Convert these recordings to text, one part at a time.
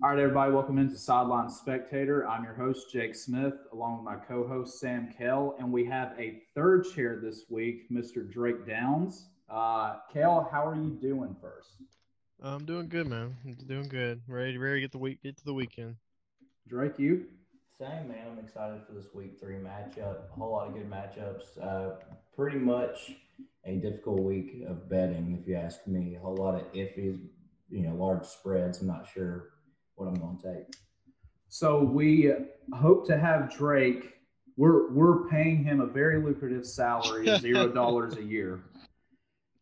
All right, everybody, welcome into Sideline Spectator. I'm your host, Jake Smith, along with my co host, Sam Kell. And we have a third chair this week, Mr. Drake Downs. Uh, Kell, how are you doing first? I'm doing good, man. I'm doing good. Ready, ready to get the week, get to the weekend. Drake, you? Same, man. I'm excited for this week three matchup. A whole lot of good matchups. Uh, pretty much a difficult week of betting, if you ask me. A whole lot of iffies, you know, large spreads. I'm not sure what I'm going to take. So we hope to have Drake. We're we're paying him a very lucrative salary, zero dollars a year.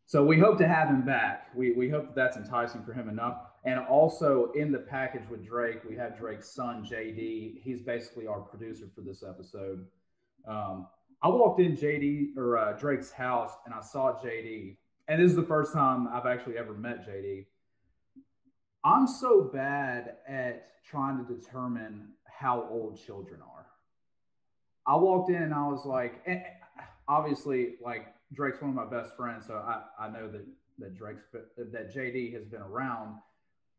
So we hope to have him back. We we hope that that's enticing for him enough. And also in the package with Drake, we have Drake's son JD. He's basically our producer for this episode. Um, I walked in JD or uh, Drake's house and I saw JD, and this is the first time I've actually ever met JD. I'm so bad at trying to determine how old children are. I walked in and I was like, and obviously, like Drake's one of my best friends, so I, I know that that Drake's that JD has been around.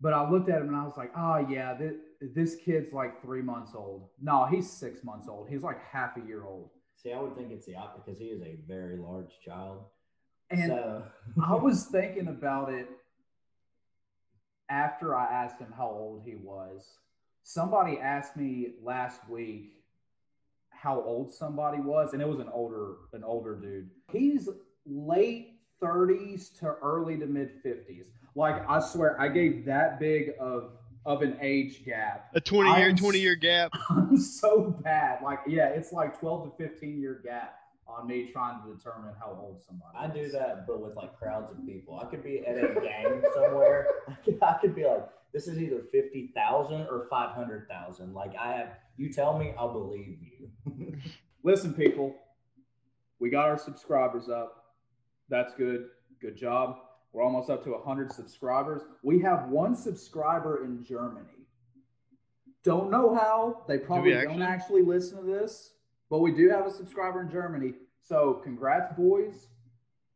But I looked at him and I was like, oh yeah, this, this kid's like three months old. No, he's six months old. He's like half a year old. See, I would think it's the opposite because he is a very large child. And so. I was thinking about it after I asked him how old he was. Somebody asked me last week how old somebody was, and it was an older an older dude. He's late 30s to early to mid 50s. Like I swear, I gave that big of of an age gap. A 20 year, I'm, 20 year gap. I'm so bad. Like, yeah, it's like 12 to 15 year gap on me trying to determine how old somebody I is. do that, but with like crowds of people. I could be at a game somewhere. I could, I could be like, this is either 50,000 or 500,000. Like, I have, you tell me, I'll believe you. Listen, people, we got our subscribers up. That's good. Good job. We're almost up to 100 subscribers. We have one subscriber in Germany. Don't know how. They probably do don't actually listen to this, but we do have a subscriber in Germany. So, congrats, boys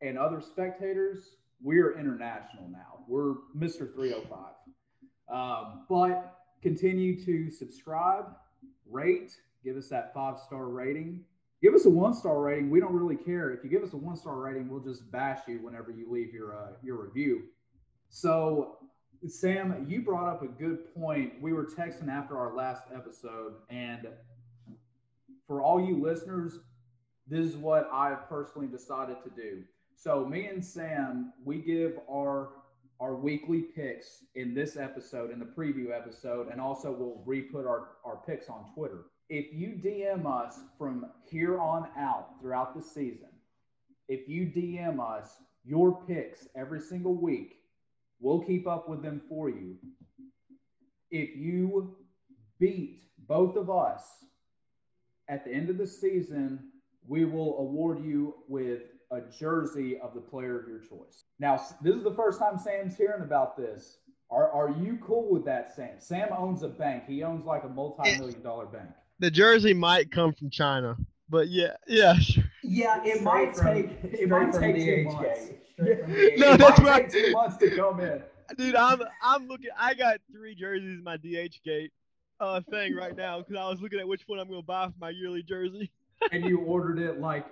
and other spectators. We're international now. We're Mr. 305. Um, but continue to subscribe, rate, give us that five star rating give us a one star rating. We don't really care. If you give us a one star rating, we'll just bash you whenever you leave your uh, your review. So, Sam, you brought up a good point. We were texting after our last episode, and for all you listeners, this is what I've personally decided to do. So, me and Sam, we give our our weekly picks in this episode, in the preview episode, and also we'll re-put our, our picks on Twitter if you DM us from here on out throughout the season, if you DM us your picks every single week, we'll keep up with them for you. If you beat both of us at the end of the season, we will award you with a jersey of the player of your choice. Now, this is the first time Sam's hearing about this. Are, are you cool with that, Sam? Sam owns a bank. He owns like a multi million dollar bank the jersey might come from China, but yeah, yeah, sure. Yeah, it straight might from, take it might take two months. no, that's right. Two months to come in. Dude, I'm I'm looking. I got three jerseys in my DH gate uh thing right now because I was looking at which one I'm going to buy for my yearly jersey. and you ordered it like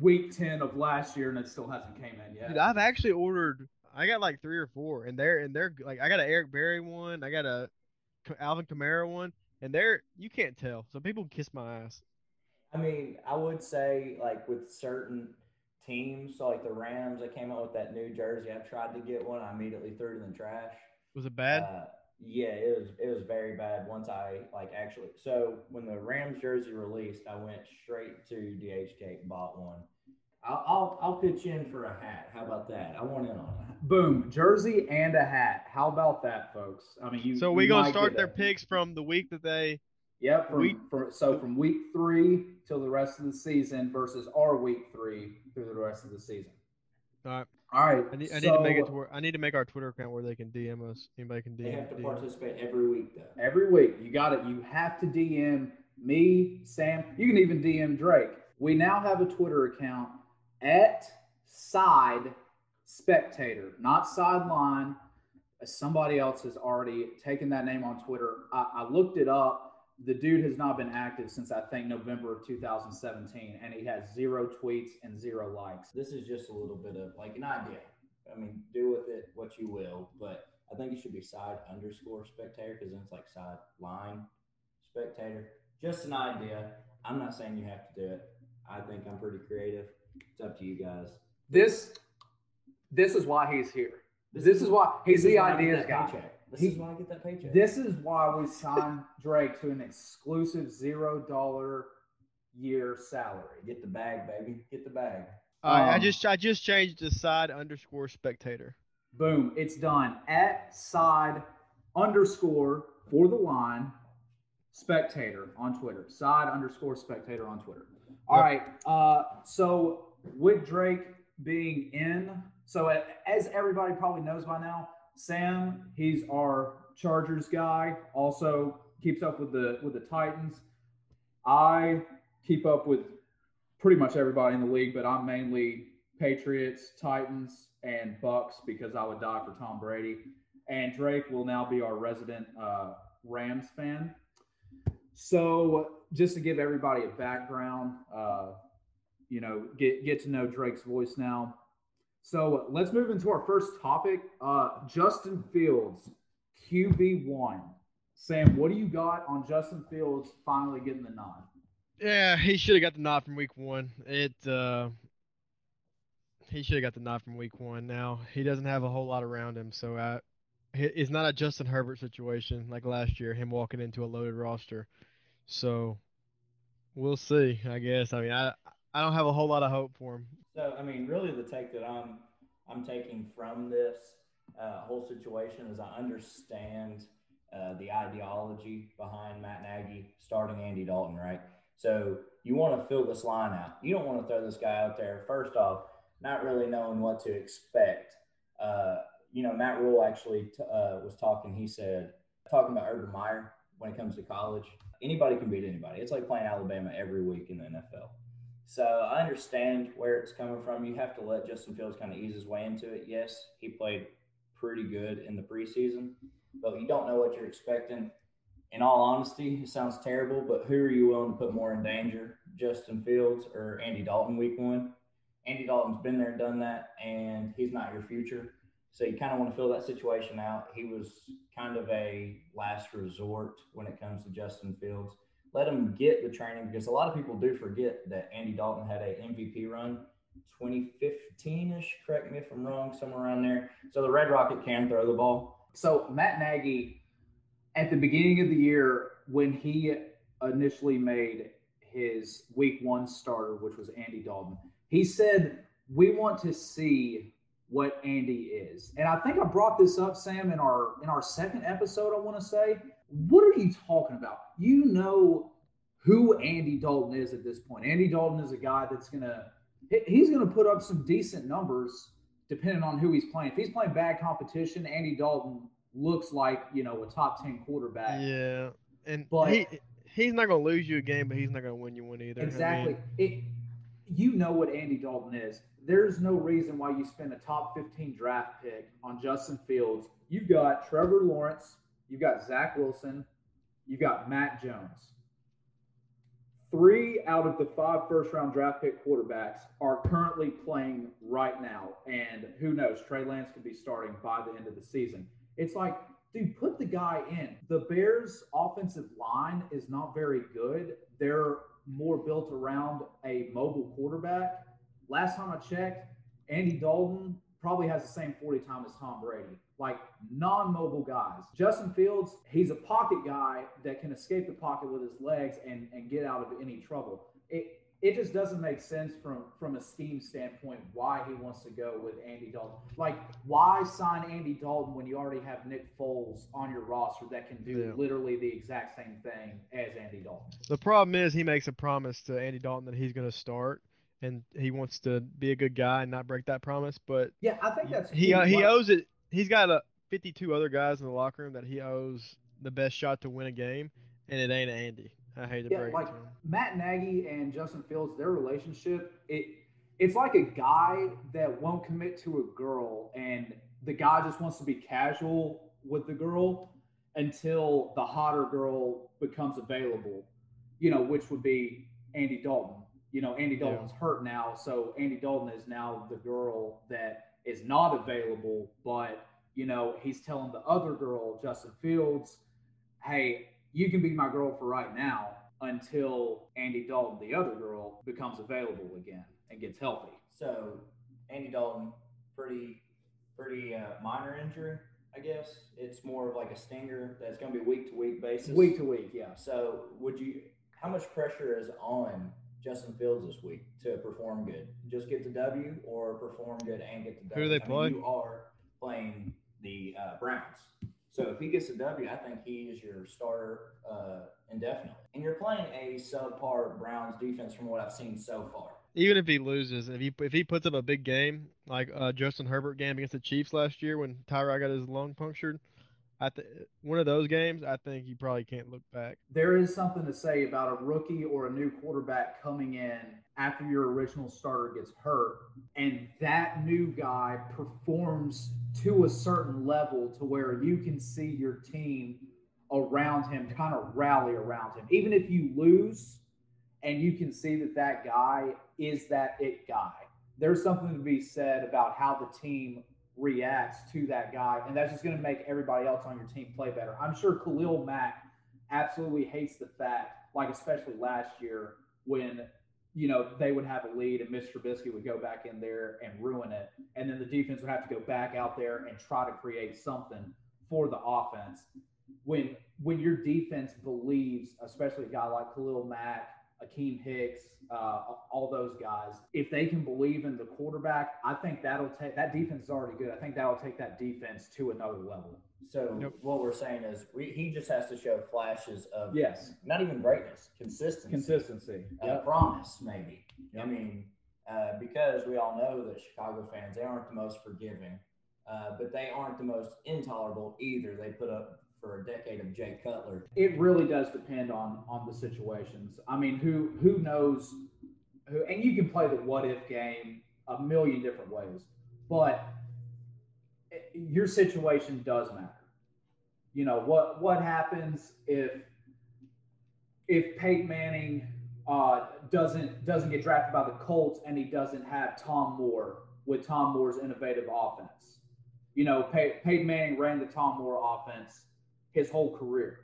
week ten of last year, and it still hasn't came in yet. Dude, I've actually ordered. I got like three or four, and they're and they're like I got an Eric Berry one, I got a Alvin Kamara one, and they're you can't tell. So people kiss my ass. I mean, I would say like with certain teams, so like the Rams, I came out with that new jersey. I tried to get one, I immediately threw it in the trash. Was it bad? Uh, yeah, it was. It was very bad. Once I like actually, so when the Rams jersey released, I went straight to DHgate and bought one. I'll, I'll, I'll pitch in for a hat. How about that? I want in on that. Boom, jersey and a hat. How about that, folks? I mean, you. So we gonna start their picks from the week that they. Yep. From, week, for, so from week three till the rest of the season versus our week three through the rest of the season. All right. All right. I need, I need to make it to where I need to make our Twitter account where they can DM us. Anybody can DM. They have to DM. participate every week though. Every week, you got it. You have to DM me, Sam. You can even DM Drake. We now have a Twitter account at side spectator, not sideline. somebody else has already taken that name on Twitter. I, I looked it up. The dude has not been active since I think November of 2017, and he has zero tweets and zero likes. This is just a little bit of like an idea. I mean, do with it what you will, but I think it should be side underscore spectator because then it's like side line spectator. Just an idea. I'm not saying you have to do it. I think I'm pretty creative. It's up to you guys. This this is why he's here. This, is why he's This is the why I get ideas guy. paycheck. This He- is why I get that paycheck. This is why we signed Drake to an exclusive zero dollar year salary. get the bag, baby. Get the bag. All right, I Um, just I just changed to side underscore spectator. Boom, it's done. At side underscore for the line spectator on Twitter. Side underscore spectator on Twitter. All right. Uh, so with Drake being in, so as everybody probably knows by now, Sam, he's our Chargers guy. Also keeps up with the with the Titans. I keep up with pretty much everybody in the league, but I'm mainly Patriots, Titans, and Bucks because I would die for Tom Brady. And Drake will now be our resident uh, Rams fan. So, just to give everybody a background, uh, you know, get get to know Drake's voice now. So let's move into our first topic. Uh, Justin Fields, QB one. Sam, what do you got on Justin Fields finally getting the nod? Yeah, he should have got the nod from week one. It uh he should have got the nod from week one. Now he doesn't have a whole lot around him, so uh, he- it's not a Justin Herbert situation like last year, him walking into a loaded roster. So we'll see. I guess. I mean, I I don't have a whole lot of hope for him. So, I mean, really, the take that I'm I'm taking from this uh, whole situation is I understand uh, the ideology behind Matt Nagy starting Andy Dalton, right? So you want to fill this line out. You don't want to throw this guy out there first off, not really knowing what to expect. Uh, you know, Matt Rhule actually t- uh, was talking. He said talking about Urban Meyer when it comes to college. Anybody can beat anybody. It's like playing Alabama every week in the NFL. So I understand where it's coming from. You have to let Justin Fields kind of ease his way into it. Yes, he played pretty good in the preseason, but you don't know what you're expecting. In all honesty, it sounds terrible, but who are you willing to put more in danger, Justin Fields or Andy Dalton week one? Andy Dalton's been there and done that, and he's not your future. So you kind of want to fill that situation out. He was kind of a last resort when it comes to Justin Fields let him get the training because a lot of people do forget that Andy Dalton had a MVP run 2015-ish, correct me if I'm wrong, somewhere around there. So the Red Rocket can throw the ball. So Matt Nagy, at the beginning of the year, when he initially made his week one starter, which was Andy Dalton, he said, We want to see what Andy is. And I think I brought this up, Sam, in our in our second episode, I want to say. What are you talking about? You know who Andy Dalton is at this point. Andy Dalton is a guy that's going to he's gonna put up some decent numbers depending on who he's playing. If he's playing bad competition, Andy Dalton looks like you know a top ten quarterback. Yeah, and But- he he's not gonna lose you a game, but he's not gonna win you one either. I mean, Exactly. it you know what Andy Dalton is. There's no reason why you spend a top 15 draft pick on Justin Fields. You've got Trevor Lawrence, you've got Zach Wilson, you've got Mac Jones. Three out of the five first round draft pick quarterbacks are currently playing right now. And who knows, Trey Lance could be starting by the end of the season. It's like, dude, put the guy in. The Bears' offensive line is not very good. They're more built around a mobile quarterback. Last time I checked, Andy Dalton probably has the same 40 time as Tom Brady. Like non-mobile guys. Justin Fields, he's a pocket guy that can escape the pocket with his legs and, and get out of any trouble. It it just doesn't make sense from from a scheme standpoint why he wants to go with Andy Dalton. Like, why sign Andy Dalton when you already have Nick Foles on your roster that can do Yeah. literally the exact same thing as Andy Dalton? The problem is he makes a promise to Andy Dalton that he's gonna start, and he wants to be a good guy and not break that promise. But Yeah, I think that's he uh, he owes it. He's got a 52 other guys in the locker room that he owes the best shot to win a game, and it ain't Andy. I hate to Yeah, break like it to him. Matt Nagy and Justin Fields, their relationship, it it's like a guy that won't commit to a girl and the guy just wants to be casual with the girl until the hotter girl becomes available, you know, which would be Andy Dalton. You know, Andy Dalton's yeah. hurt now, so Andy Dalton is now the girl that is not available, but you know, he's telling the other girl, Justin Fields, hey, you can be my girl for right now until Andy Dalton, the other girl, becomes available again and gets healthy. So Andy Dalton, pretty pretty uh, minor injury, I guess. It's more of like a stinger that's going to be week to week basis. Week to week, yeah. So would you? How much pressure is on Justin Fields this week to perform good? Just get the W or perform good and get the W? Who they I play? Mean, you are playing the uh, Browns. So if he gets a W, I think he is your starter uh, indefinitely. And you're playing a subpar Browns defense from what I've seen so far. Even if he loses, if he if he puts up a big game like uh, Justin Herbert game against the Chiefs last year when Tyrod got his lung punctured, I th- one of those games, I think you probably can't look back. There is something to say about a rookie or a new quarterback coming in after your original starter gets hurt, and that new guy performs to a certain level to where you can see your team around him kind of rally around him. Even if you lose and you can see that that guy is that it guy, there's something to be said about how the team reacts to that guy. And that's just going to make everybody else on your team play better. I'm sure Khalil Mack absolutely hates the fact, like especially last year when you know, they would have a lead and Mr. Trubisky would go back in there and ruin it. And then the defense would have to go back out there and try to create something for the offense. When when your defense believes, especially a guy like Khalil Mack, Akiem Hicks, uh, all those guys, if they can believe in the quarterback, I think that'll take that defense is already good. I think that'll take that defense to another level. So nope. what we're saying is we, he just has to show flashes of yes, not even greatness, consistency, consistency, uh, yep. promise maybe. Yep. I mean, uh, because we all know that Chicago fans they aren't the most forgiving, uh, but they aren't the most intolerable either. They put up for a decade of Jay Cutler. It really does depend on on the situations. I mean, who who knows who, and you can play the what if game a million different ways, but your situation does matter. You know what what happens if if Peyton Manning uh, doesn't doesn't get drafted by the Colts and he doesn't have Tom Moore with Tom Moore's innovative offense. You know, Pey- Peyton Manning ran the Tom Moore offense his whole career.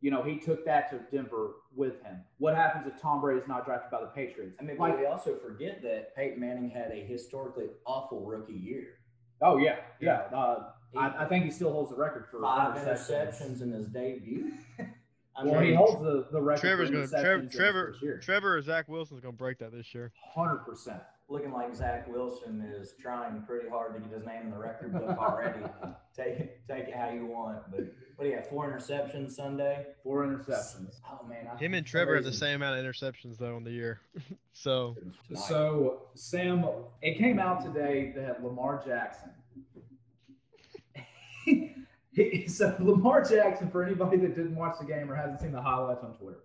You know, he took that to Denver with him. What happens if Tom Brady is not drafted by the Patriots? I mean, like, we also forget that Peyton Manning had a historically awful rookie year. Oh yeah, yeah. Uh, I, I, think he still holds the record for five interceptions, in his debut. I well, he holds the, the record. Trevor's going to Trevor Trevor Trevor or Zach Wilson's going to break that this year. Hundred percent. Looking like Zach Wilson is trying pretty hard to get his name in the record book already. take it take it how you want, but what do you have? Four interceptions Sunday. Four interceptions. Oh man. I Him and Trevor have the same amount of interceptions though in the year. so. So Sam, it came out today that Lamar Jackson so Lamar Jackson, for anybody that didn't watch the game or hasn't seen the highlights on Twitter,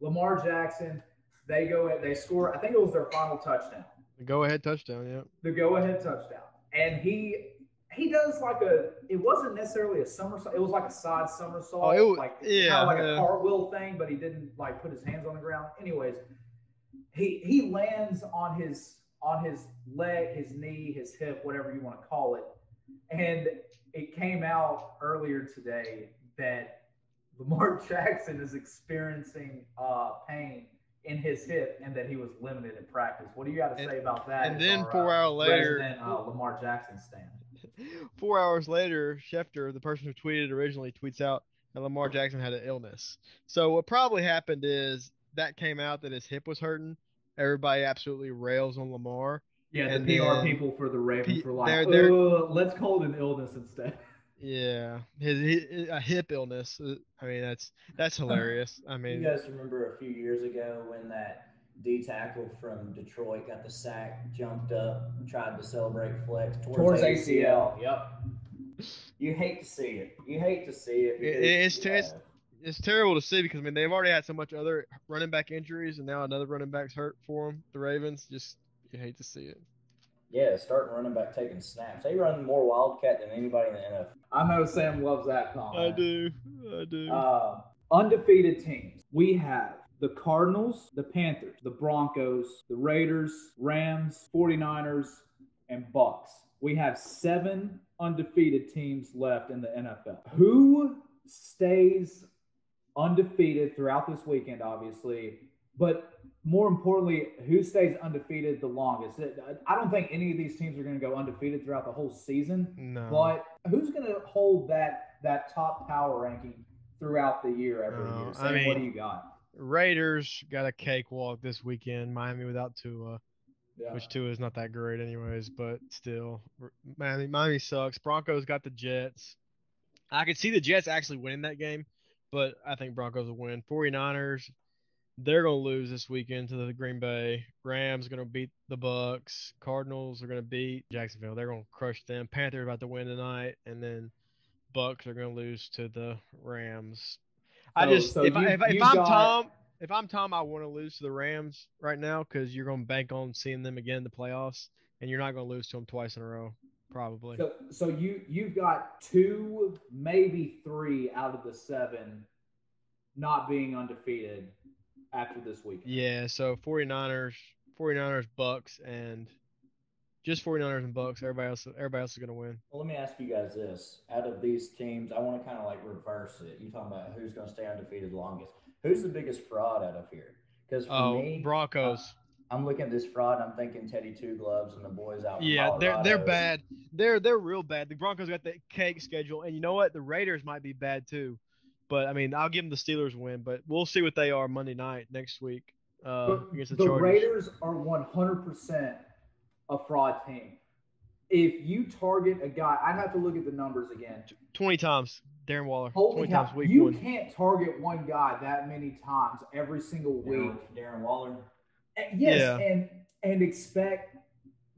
Lamar Jackson, they go they score. I think it was their final touchdown. The go ahead touchdown, yeah. The go ahead touchdown, and he he does like a. It wasn't necessarily a somersault. It was like a side somersault, oh, it was, like yeah, kind of like yeah. a cartwheel thing, but he didn't like put his hands on the ground. Anyways, he he lands on his on his leg, his knee, his hip, whatever you want to call it, and it came out earlier today that Lamar Jackson is experiencing uh, pain in his hip and that he was limited in practice. What do you got to say about that? And then our, four uh, hours later, resident, uh, Lamar Jackson stand. Four hours later, Schefter, the person who tweeted originally, tweets out that Lamar Jackson had an illness. So what probably happened is that came out that his hip was hurting. Everybody absolutely rails on Lamar. Yeah, and the PR people for the Ravens P- were like, they're- they're- "Uh, let's call it an illness instead. Yeah, his, his a hip illness. uh, I mean, that's that's hilarious. I mean, You guys remember a few years ago when that D tackle from Detroit got the sack, jumped up, tried to celebrate flex towards, Towards ACL. ACL. Yep. You hate to see it. You hate to see it. It- because, it's ter- it's- it's terrible to see because I mean they've already had so much other running back injuries, and now another running back's hurt for them. The Ravens just you hate to see it. Yeah, starting running back taking snaps. They run more Wildcat than anybody in the NFL. I know Sam loves that comment. I do. I do. Uh, undefeated teams. We have the Cardinals, the Panthers, the Broncos, the Raiders, Rams, 49ers, and Bucks. We have seven undefeated teams left in the NFL. Who stays undefeated throughout this weekend, obviously, but more importantly, who stays undefeated the longest? I don't think any of these teams are going to go undefeated throughout the whole season. no. But who's going to hold that that top power ranking throughout the year every No, year? I Sam, what do you got? Raiders got a cakewalk this weekend. Miami without Tua, Yeah. which Tua is not that great anyways, but still, Miami Miami sucks. Broncos got the Jets. I could see the Jets actually winning that game, but I think Broncos will win. 49ers, they're going to lose this weekend to the Green Bay. Rams going to beat the Bucks. Cardinals are going to beat Jacksonville. They're going to crush them. Panthers about to win tonight, and then Bucks are going to lose to the Rams. I just so if, you- I, if, I- if you I'm got- Tom, if I'm Tom, I want to lose to the Rams right now because you're going to bank on seeing them again in the playoffs, and you're not going to lose to them twice in a row, probably. So, so you you've got two, maybe three out of the seven not being undefeated after this weekend. Yeah, so 49ers, 49ers, Bucks, and just 49ers and Bucks. Everybody else, everybody else is gonna win. Well, let me ask you guys this: Out of these teams, I want to kind of like reverse it. You talking about who's going to stay undefeated longest? Who's the biggest fraud out of here? Because for Oh, me, Broncos. I'm looking at this fraud. I'm thinking Teddy Two Gloves and the boys out. yeah, they're they're bad. They're they're real bad. The Broncos got the cake schedule, and you know what? The Raiders might be bad too. But I mean, I'll give them the Steelers win, but we'll see what they are Monday night next week uh, against the, the Chargers. Raiders are 100% a fraud team. If you target a guy, I'd have to look at the numbers again. Twenty times, Darren Waller. Holy Twenty cow, times week you one. can't target one guy that many times every single week. Darren, Darren Waller. And- Yes, Yeah. and and expect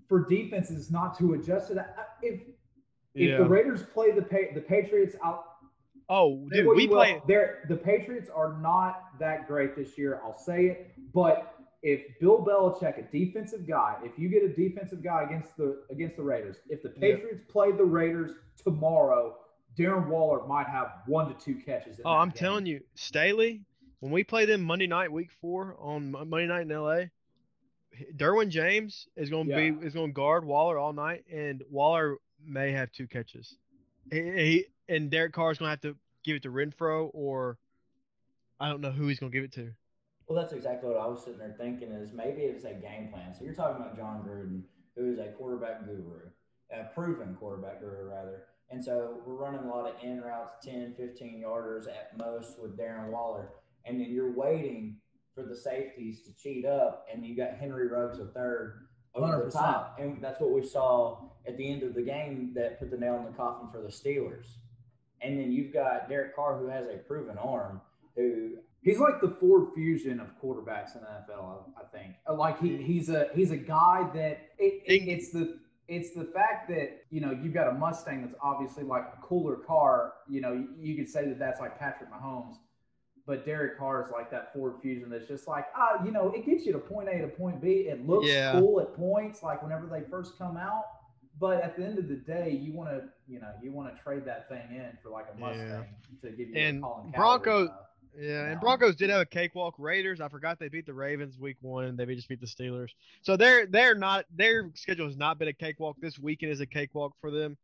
for defenses not to adjust to that. Uh, If if Yeah. the Raiders play the pa- the Patriots out, Oh, dude, we will, play. they're- the Patriots are not that great this year. I'll say it, but if Bill Belichick, a defensive guy, if you get a defensive guy against the against the Raiders, if the Yeah. Patriots play the Raiders tomorrow, Darren Waller might have one to two catches. In Oh, I'm game. telling you, Staley, when we play them Monday night, week four on Monday night in LA, Derwin James is going to Yeah. be is going to guard Waller all night, and Waller may have two catches. He, he and Derek Carr is going to have to give it to Renfrow, or I don't know who he's going to give it to. Well, that's exactly what I was sitting there thinking. Is maybe it's a game plan. So you're talking about Jon Gruden, who is a quarterback guru, a proven quarterback guru rather. And so we're running a lot of in routes, 10, 15 yarders at most with Darren Waller. And then you're waiting for the safeties to cheat up, and you got Henry Ruggs a third over the 100%. top. And that's what we saw at the end of the game that put the nail in the coffin for the Steelers. And then you've got Derek Carr, who has a proven arm, who He's like the Ford Fusion of quarterbacks in the NFL. I, think. Like he, he's a he's a guy that it, it- it's the it's the fact that you know you've got a Mustang that's obviously like a cooler car. You know, you, you could say that that's like Patrick Mahomes, but Derek Carr is like that Ford Fusion that's just like ah, you know, it gets you to point A to point B. It looks Yeah. cool at points, like whenever they first come out. But at the end of the day, you want to, you know, you want to trade that thing in for like a Yeah. Mustang to give you And a Colin Broncos- uh, Yeah, and Broncos did have a cakewalk. Raiders, I forgot they beat the Ravens week one, and they just beat the Steelers. So they're they're not their schedule has not been a cakewalk. This weekend is a cakewalk for them.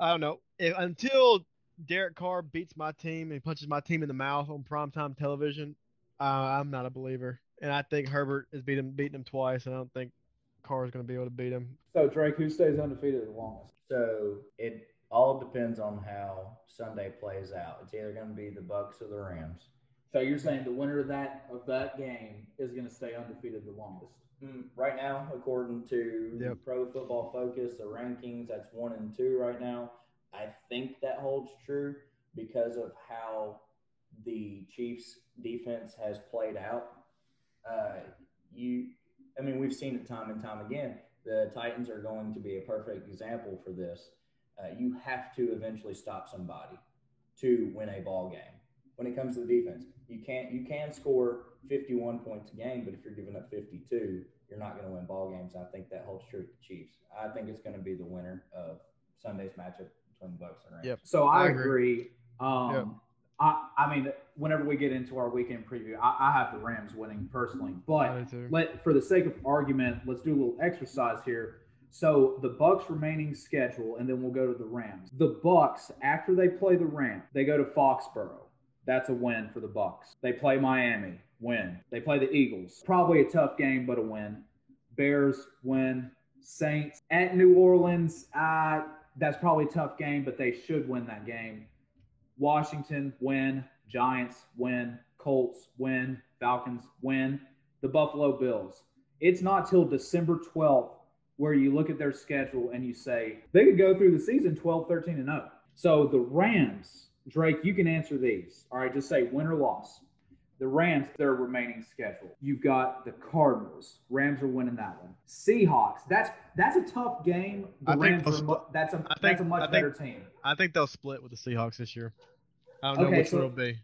I don't know if, until Derek Carr beats my team and punches my team in the mouth on primetime television. Uh, I'm not a believer, and I think Herbert is beating beating him twice. And I don't think Carr is going to be able to beat him. So Drake, who stays undefeated the longest? So it all depends on how Sunday plays out. It's either going to be the Bucks or the Rams. So you're saying the winner of that of that game is going to stay undefeated the longest? Mm, Right now, according to Yep. Pro Football Focus, the rankings, that's one and two right now. I think that holds true because of how the Chiefs' defense has played out. Uh, you, I mean, we've seen it time and time again. The Titans are going to be a perfect example for this. Uh, you have to eventually stop somebody to win a ball game. when it comes to the defense. You can't you can score 51 points a game, but if you're giving up 52, you're not going to win ball games. I think that holds true to the Chiefs. I think it's going to be the winner of Sunday's matchup between the Bucks and Rams. Yep. So I, I agree. agree. Um, Yep. I, I mean, whenever we get into our weekend preview, I, I have the Rams winning personally. But I do too. let for the sake of argument, let's do a little exercise here. So the Bucks remaining schedule, and then we'll go to the Rams. The Bucks, after they play the Rams, they go to Foxborough. That's a win for the Bucks. They play Miami, win. They play the Eagles. Probably a tough game, but a win. Bears win. Saints at New Orleans. Uh, that's probably a tough game, but they should win that game. Washington win. Giants win. Colts win. Falcons win. The Buffalo Bills. It's not till December 12th where you look at their schedule and you say they could go through the season 12, 13, and 0. So the Rams, Drake, you can answer these. All right, just say win or loss. The Rams, their remaining schedule. You've got the Cardinals. Rams are winning that one. Seahawks. That's that's a tough game. The I Rams they'll are that's a I that's think- a much I think- better team. I think they'll split with the Seahawks this year. I don't know Okay, which so- one it'll be.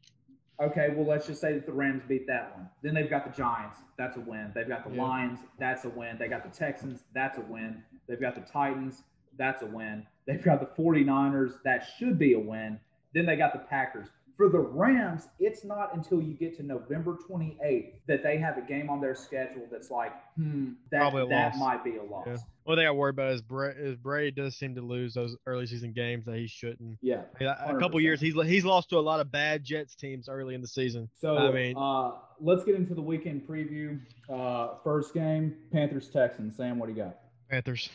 Okay, well let's just say that the Rams beat that one. Then they've got the Giants. That's a win. They've got the Yeah. Lions. That's a win. They got the Texans. That's a win. They've got the Titans. That's a win. They've got the 49ers. That should be a win. Then they got the Packers. For the Rams, it's not until you get to November 28th that they have a game on their schedule that's like, hmm, that, that loss. might be a loss. Yeah. One thing I worry about is Bray, is Brady does seem to lose those early season games that he shouldn't. Yeah. I mean, a couple years he's he's lost to a lot of bad Jets teams early in the season. So I mean- uh, let's get into the weekend preview. Uh, first game, Panthers Texans. Sam, what do you got? Panthers.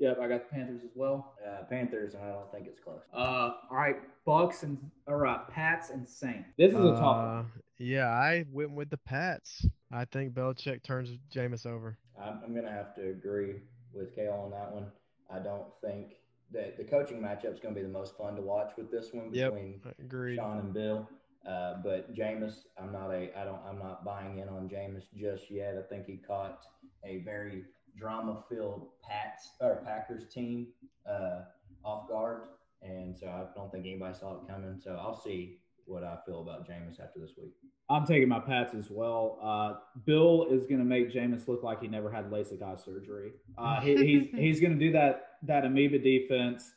Yep, I got the Panthers as well. Uh, Panthers, and I don't think it's close. Uh, all right, Bucks and or uh, Pats and Saints. This is a tough Uh, one. Yeah, I went with the Pats. I think Belichick turns Jameis over. I'm, I'm going to have to agree with Kale on that one. I don't think that the coaching matchup is going to be the most fun to watch with this one between I Agreed. Sean and Bill. Uh, but Jameis, I'm not a, I don't, I'm not buying in on Jameis just yet. I think he caught a very drama-filled Pats or Packers team uh, off guard, and so I don't think anybody saw it coming. So I'll see what I feel about Jameis after this week. I'm taking my Pats as well. Uh, Bill is going to make Jameis look like he never had LASIK eye surgery. Uh, he, he's he's going to do that that amoeba defense.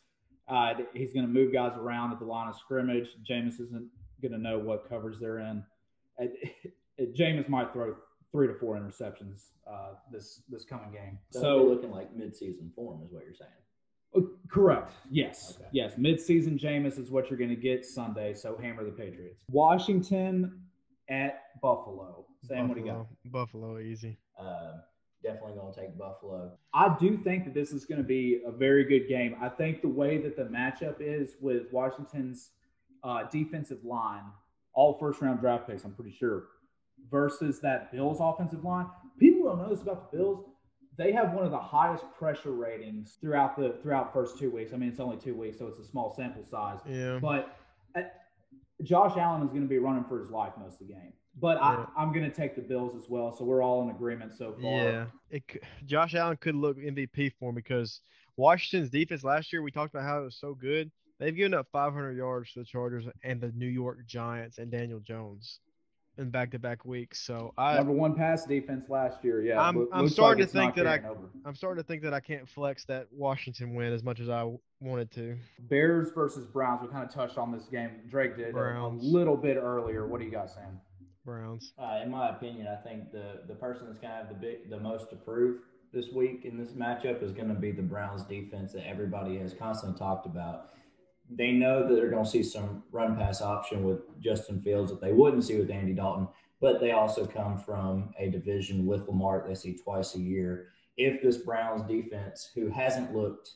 Uh, he's going to move guys around at the line of scrimmage. Jameis isn't going to know what covers they're in. Uh, Jameis might throw three to four interceptions uh, this this coming game. So, So looking like mid-season form, is what you're saying. Uh, Correct. Yes. Okay. Yes. Midseason Jameis is what you're going to get Sunday. So hammer the Patriots. Washington at Buffalo. Sam, what do you got? Buffalo. Buffalo, easy. Uh, definitely going to take Buffalo. I do think that this is going to be a very good game. I think the way that the matchup is with Washington's uh, defensive line, all first round draft picks, I'm pretty sure, versus that Bills offensive line. People don't know this about the Bills. They have one of the highest pressure ratings throughout the throughout first two weeks. I mean, it's only two weeks, so it's a small sample size. Yeah. But uh, Josh Allen is going to be running for his life most of the game. But Yeah. I, I'm going to take the Bills as well. So we're all in agreement so far. Yeah, it, Josh Allen could look MVP form because Washington's defense last year we talked about how it was so good. They've given up 500 yards to the Chargers and the New York Giants and Daniel Jones in back-to-back weeks. So I Number one pass defense last year. Yeah, I'm- I'm looks starting to think that I- over. I'm starting to think that I can't flex that Washington win as much as I wanted to. Bears versus Browns. We kind of touched on this game. Drake did a- a little bit earlier. What do you got, Sam? Browns. Uh, in my opinion, I think the the person that's going to have the big, the most to prove this week in this matchup is going to be the Browns defense that everybody has constantly talked about. They know that they're going to see some run pass option with Justin Fields that they wouldn't see with Andy Dalton, but they also come from a division with Lamar they see twice a year. If this Browns defense, who hasn't looked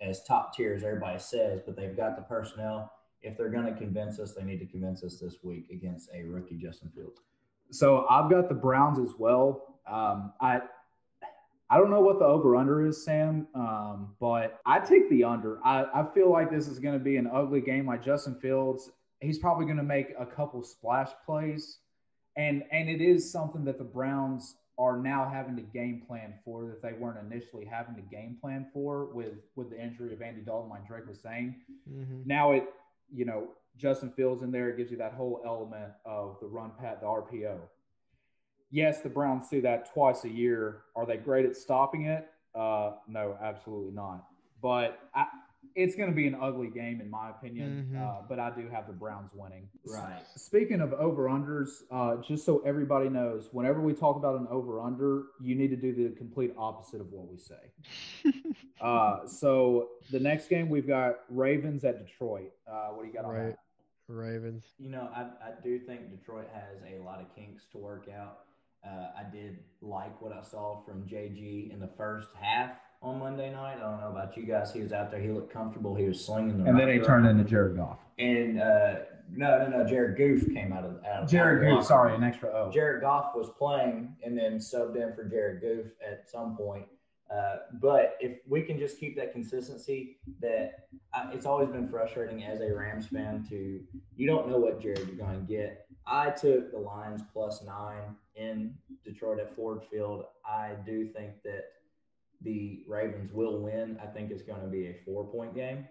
as top tier as everybody says, but they've got the personnel, if they're going to convince us, they need to convince us this week against a rookie Justin Fields. So I've got the Browns as well. Um, I I don't know what the over under is, Sam, um, but I take the under. I, I feel like this is going to be an ugly game. Like Justin Fields, he's probably going to make a couple splash plays, and and it is something that the Browns are now having to game plan for that they weren't initially having to game plan for with with the injury of Andy Dalton, like Drake was saying hmm now it you know Justin Fields in there, it gives you that whole element of the run pat, the RPO. Yes, the Browns do that twice a year. Are they great at stopping it? Uh, no, absolutely not. But I, it's going to be an ugly game, in my opinion. Mhm. Uh, but I do have the Browns winning. Right. Speaking of over unders, uh, just so everybody knows, whenever we talk about an over under, you need to do the complete opposite of what we say. Uh, so the next game we've got Ravens at Detroit. Uh, what do you got on Right. that? Ravens. You know, I, I do think Detroit has a lot of kinks to work out. Uh, I did like what I saw from JG in the first half on Monday night. I don't know about you guys. He was out there. He looked comfortable. He was slinging the And then he turned into Jared Goff. And uh, no, no, no. Jared Goof came out of out of Jared out of the Goff, sorry, an extra O. Jared Goff was playing and then subbed in for Jared Goof at some point. Uh, but if we can just keep that consistency, that I, it's always been frustrating as a Rams fan to you don't know what Jared you're going to get. I took the Lions plus nine in Detroit at Ford Field. I do think that the Ravens will win. I think it's going to be a four point game.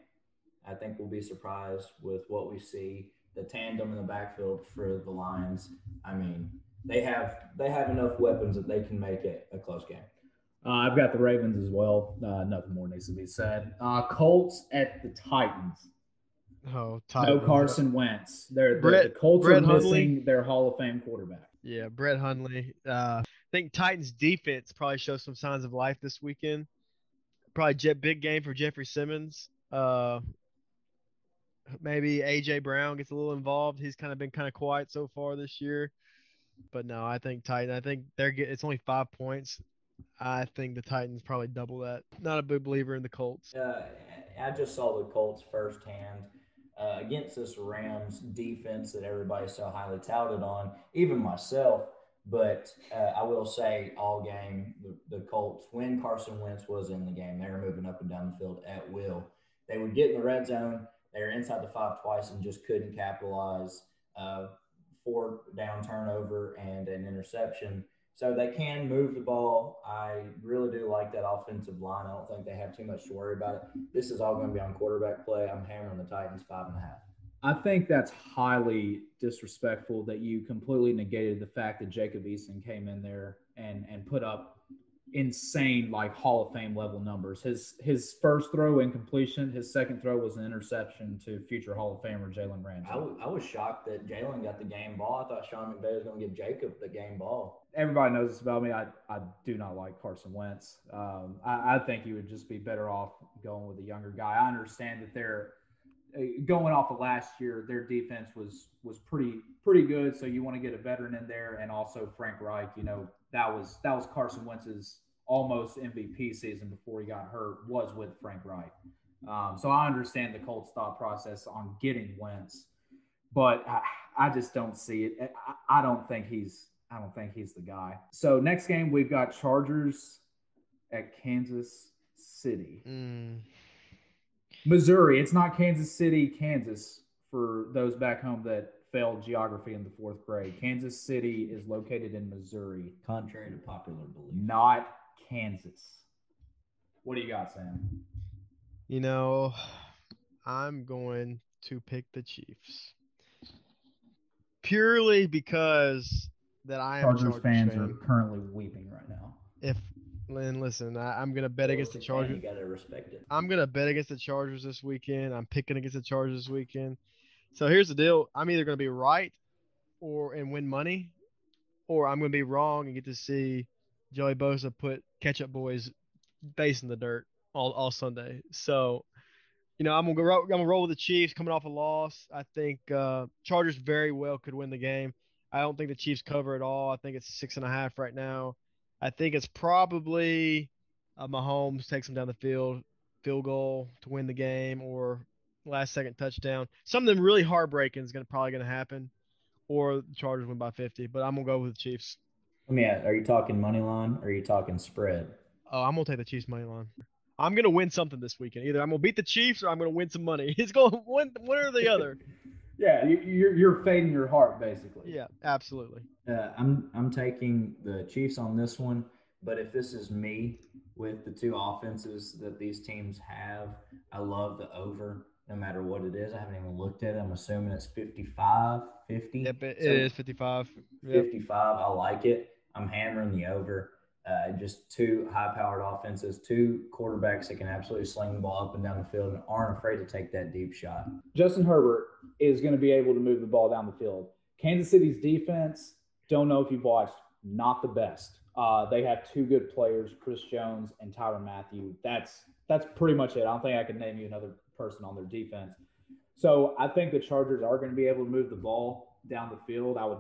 I think we'll be surprised with what we see. The tandem in the backfield for the Lions. I mean, they have they have enough weapons that they can make it a close game. Uh, I've got the Ravens as well. Uh, nothing more needs to be said. Uh, Colts at the Titans. Oh, No Carson Wentz. They're, the- Brett- the Colts Brett are missing Hundley. their Hall of Fame quarterback. Yeah, Brett Hundley. Uh, I think Titans defense probably shows some signs of life this weekend. Probably jet big game for Jeffrey Simmons. Uh, maybe AJ Brown gets a little involved. He's kind of been kind of quiet so far this year. But no, I think Titan. I think they're get. It's only five points. I think the Titans probably double that. Not a big believer in the Colts. Uh, I just saw the Colts firsthand uh, against this Rams defense that everybody's so highly touted on, even myself. But uh, I will say, all game, the, the Colts, when Carson Wentz was in the game, they were moving up and down the field at will. They would get in the red zone. They were inside the five twice and just couldn't capitalize. Uh, four down turnover and an interception. So they can move the ball. I really do like that offensive line. I don't think they have too much to worry about it. This is all going to be on quarterback play. I'm hammering the Titans five and a half. I think that's highly disrespectful that you completely negated the fact that Jacob Eason came in there and and put up insane like Hall of Fame level numbers. His his first throw incompletion, his second throw was an interception to future Hall of Famer Jalen Ramsey. I, w- I was shocked that Jalen got the game ball. I thought Sean McVay was going to give Jacob the game ball. Everybody knows this about me. I, I do not like Carson Wentz. Um, I, I think he would just be better off going with a younger guy. I understand that they're uh, going off of last year. Their defense was was pretty pretty good. So you want to get a veteran in there, and also Frank Reich. You know that was that was Carson Wentz's almost MVP season before he got hurt. Was with Frank Reich. Um, so I understand the Colts thought process on getting Wentz, but I, I just don't see it. I, I don't think he's I don't think he's the guy. So next game we've got Chargers at Kansas City. Mm, Missouri. It's not Kansas City, Kansas for those back home that failed geography in the fourth grade. Kansas City is located in Missouri, Contrary to popular belief. not Kansas. What do you got, Sam? you know, I'm going to pick the Chiefs purely because that I am Chargers, Chargers fans fan. are currently weeping right now. If Lynn, listen, I, I'm gonna bet against the If you're a fan, Chargers. You got to respect it. I'm gonna bet against the Chargers this weekend. I'm picking against the Chargers this weekend. So here's the deal: I'm either gonna be right, or and win money, or I'm gonna be wrong and get to see Joey Bosa put Ketchup Boys face in the dirt all, all Sunday. So, you know, I'm gonna go. I'm gonna roll with the Chiefs coming off a loss. I think uh, Chargers very well could win the game. I don't think the Chiefs cover at all. I think it's six and a half right now. I think it's probably uh, Mahomes takes them down the field, field goal to win the game, or last second touchdown. Something really heartbreaking is gonna probably gonna happen, or the Chargers win by 50. But I'm gonna go with the Chiefs. Let me ask, are you talking money line or are you talking spread? Oh, I'm gonna take the Chiefs money line. I'm gonna win something this weekend. Either I'm gonna beat the Chiefs or I'm gonna win some money. It's going one, one or the other. Yeah, you, you're you're fading your heart basically. Yeah, absolutely. Uh, I'm I'm taking the Chiefs on this one, but if this is me with the two offenses that these teams have, I love the over no matter what it is. I haven't even looked at it. I'm assuming it's 55, 50. Yep, it, So it is 55. Yep. 55. I like it. I'm hammering the over. Uh, just two high powered offenses, two quarterbacks that can absolutely sling the ball up and down the field and aren't afraid to take that deep shot. Justin Herbert is going to be able to move the ball down the field. Kansas City's defense, don't know if you've watched, not the best. Uh, they have two good players, Chris Jones and Tyrann Mathieu. That's that's pretty much it. I don't think I can name you another person on their defense. So I think the Chargers are going to be able to move the ball down the field. I would,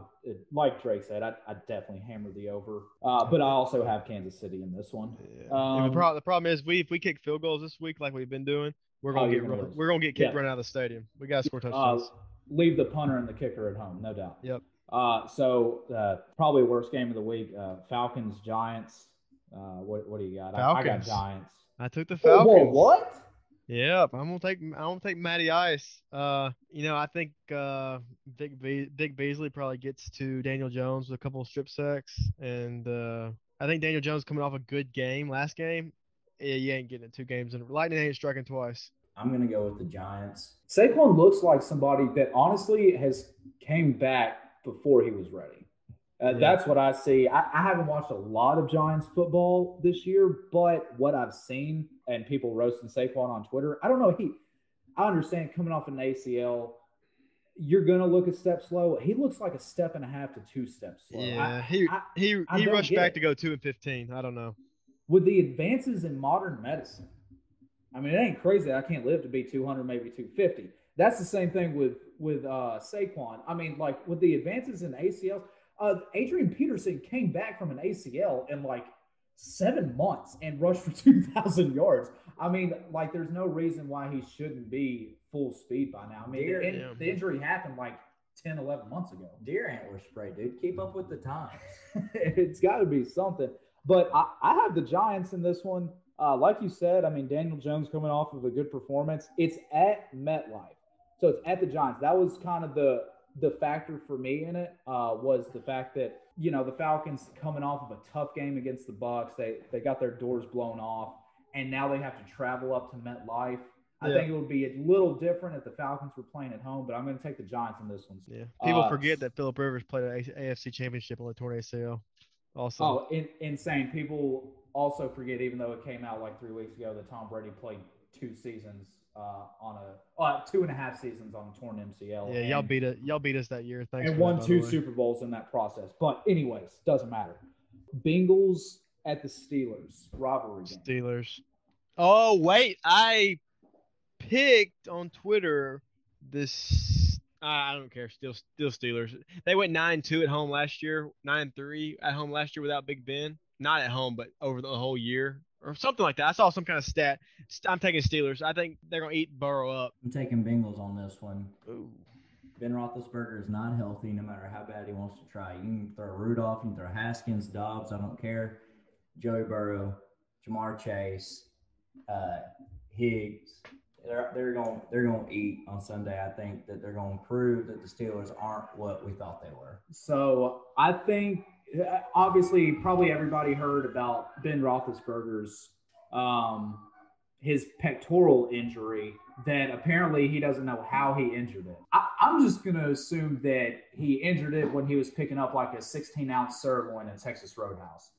like Drake said, I'd, I'd definitely hammer the over. Uh, but I also have Kansas City in this one. Yeah. Um, the, pro- the problem is, we if we kick field goals this week like we've been doing, we're Oh, gonna you're get gonna run, we're gonna get kicked Yeah. running out of the stadium. We gotta score Uh, touchdowns. leave the punter and the kicker at home, no doubt. Yep. Uh, so uh, probably worst game of the week: uh, Falcons Giants. Uh, what what do you got? I, I got Giants. I took the Whoa, Falcons. whoa, what? Yep, I'm gonna take I'm gonna take Matty Ice. Uh, you know, I think uh, Vic Be- Vic Beasley probably gets to Daniel Jones with a couple of strip sacks, and uh, I think Daniel Jones coming off a good game last game. Yeah, you ain't getting it two games, and Lightning ain't striking twice. I'm going to go with the Giants. Saquon looks like somebody that honestly has came back before he was ready. Uh, Yeah. That's what I see. I, I haven't watched a lot of Giants football this year, but what I've seen and people roasting Saquon on Twitter, I don't know. He, I understand coming off an ACL, you're gonna look a step slow. He looks like a step and a half to two steps slow. Yeah, he I- he I he don't rushed back it. to go two and fifteen. I don't know. with the advances in modern medicine, I mean, it ain't crazy. I can't live to be 200, maybe 250. That's the same thing with with uh, Saquon. I mean, like with the advances in ACLs, uh, Adrian Peterson came back from an ACL in like seven months and rushed for 2,000 yards. I mean, like, there's no reason why he shouldn't be full speed by now. I mean, the, in- Yeah. the injury happened like 10, 11 months ago. Deer antler spray, dude. Keep up with the times. it's got to be something. But I, I have the Giants in this one. Uh, like you said, I mean, Daniel Jones coming off of a good performance. It's at MetLife, so it's at the Giants. That was kind of the the factor for me in it uh, was the fact that you know the Falcons coming off of a tough game against the Bucks. They they got their doors blown off, and now they have to travel up to MetLife. I Yeah. think it would be a little different if the Falcons were playing at home, but I'm going to take the Giants in this one. Yeah, people Uh, forget that Philip Rivers played an AFC Championship on the torn ACL. Also, Oh, in, insane. People also forget, even though it came out like three weeks ago, that Tom Brady played two seasons uh, on a uh, two and a half seasons on a torn MCL. yeah, y'all beat it. Y'all beat us that year. Thanks. and won that, two. Super Bowls in that process. But anyways, doesn't matter. Bengals at the Steelers rivalry game. Steelers. Oh wait, I picked on Twitter this. I don't care. Still, still Steelers. They went nine two at home last year. Nine three at home last year without Big Ben. Not at home, but over the whole year or something like that. I saw some kind of stat. I'm taking Steelers. I think they're gonna eat Burrow up. I'm taking Bengals on this one. Ooh. Ben Roethlisberger is not healthy no matter how bad he wants to try. You can throw Rudolph, you can throw Haskins, Dobbs, I don't care. Joey Burrow, Ja'Marr Chase, uh, Higgs. They're, they're going they're going to eat on Sunday. I think that they're going to prove that the Steelers aren't what we thought they were. So I think obviously probably everybody heard about Ben Roethlisberger's um, his pectoral injury that apparently he doesn't know how he injured it. I, I'm just gonna assume that he injured it when he was picking up like a 16 ounce sirloin at Texas Roadhouse.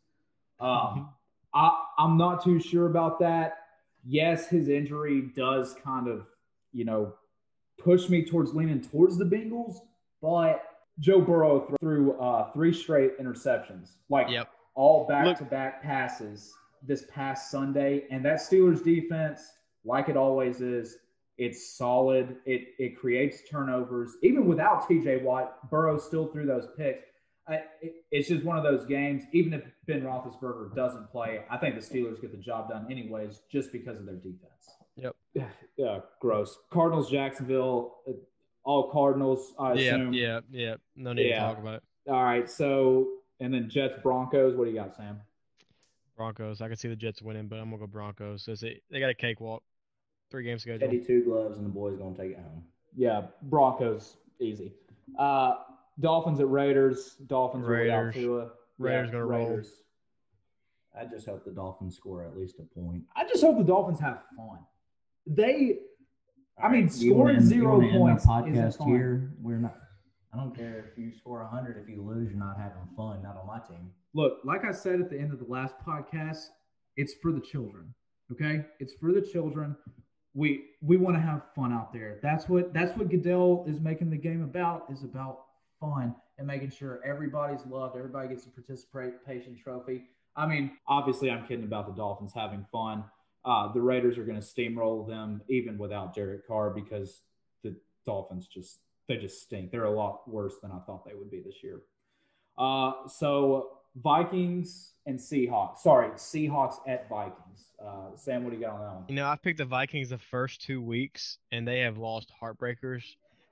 Um, I, I'm not too sure about that. Yes, his injury does kind of, you know, push me towards leaning towards the Bengals, but Joe Burrow th- threw uh, three straight interceptions, like Yep. all back to back passes this past Sunday. And that Steelers defense, like it always is, it's solid. It it creates turnovers. Even without TJ Watt, Burrow still threw those picks. I, it, it's just one of those games. Even if Ben Roethlisberger doesn't play, I think the Steelers get the job done anyways, just because of their defense. Yep. Yeah, gross. Cardinals, Jacksonville, uh, all Cardinals. I Yeah, assume. yeah, yeah. No need Yeah. to talk about it. All right. So, and then Jets, Broncos. What do you got, Sam? Broncos. I can see the Jets winning, but I'm gonna go Broncos. It's a- they got a cakewalk. Three game schedule. Teddy two gloves and the boys going to take it home. Yeah, Broncos, easy. Uh, Dolphins at Raiders. Dolphins are without Raiders. Tua. Raiders gonna roll. Raiders. I just hope the Dolphins score at least a point. I just hope the Dolphins have fun. They I mean, scoring end- zero wanna end our points podcast here. We're not. I don't care if you score hundred. If you lose, you're not having fun. Not on my team. Look, like I said at the end of the last podcast, it's for the children. Okay, it's for the children. We we want to have fun out there. That's what that's what Goodell is making the game about. Is about fun and making sure everybody's loved. Everybody gets a participation trophy. I mean, obviously, I'm kidding about the Dolphins having fun. Uh, the Raiders are going to steamroll them even without Derek Carr because the Dolphins just they just stink. They're a lot worse than I thought they would be this year. Uh, so Vikings and Seahawks. Sorry, Seahawks at Vikings. Uh, Sam, what do you got on that one? You know, I picked the Vikings the first two weeks, and they have lost heartbreakers.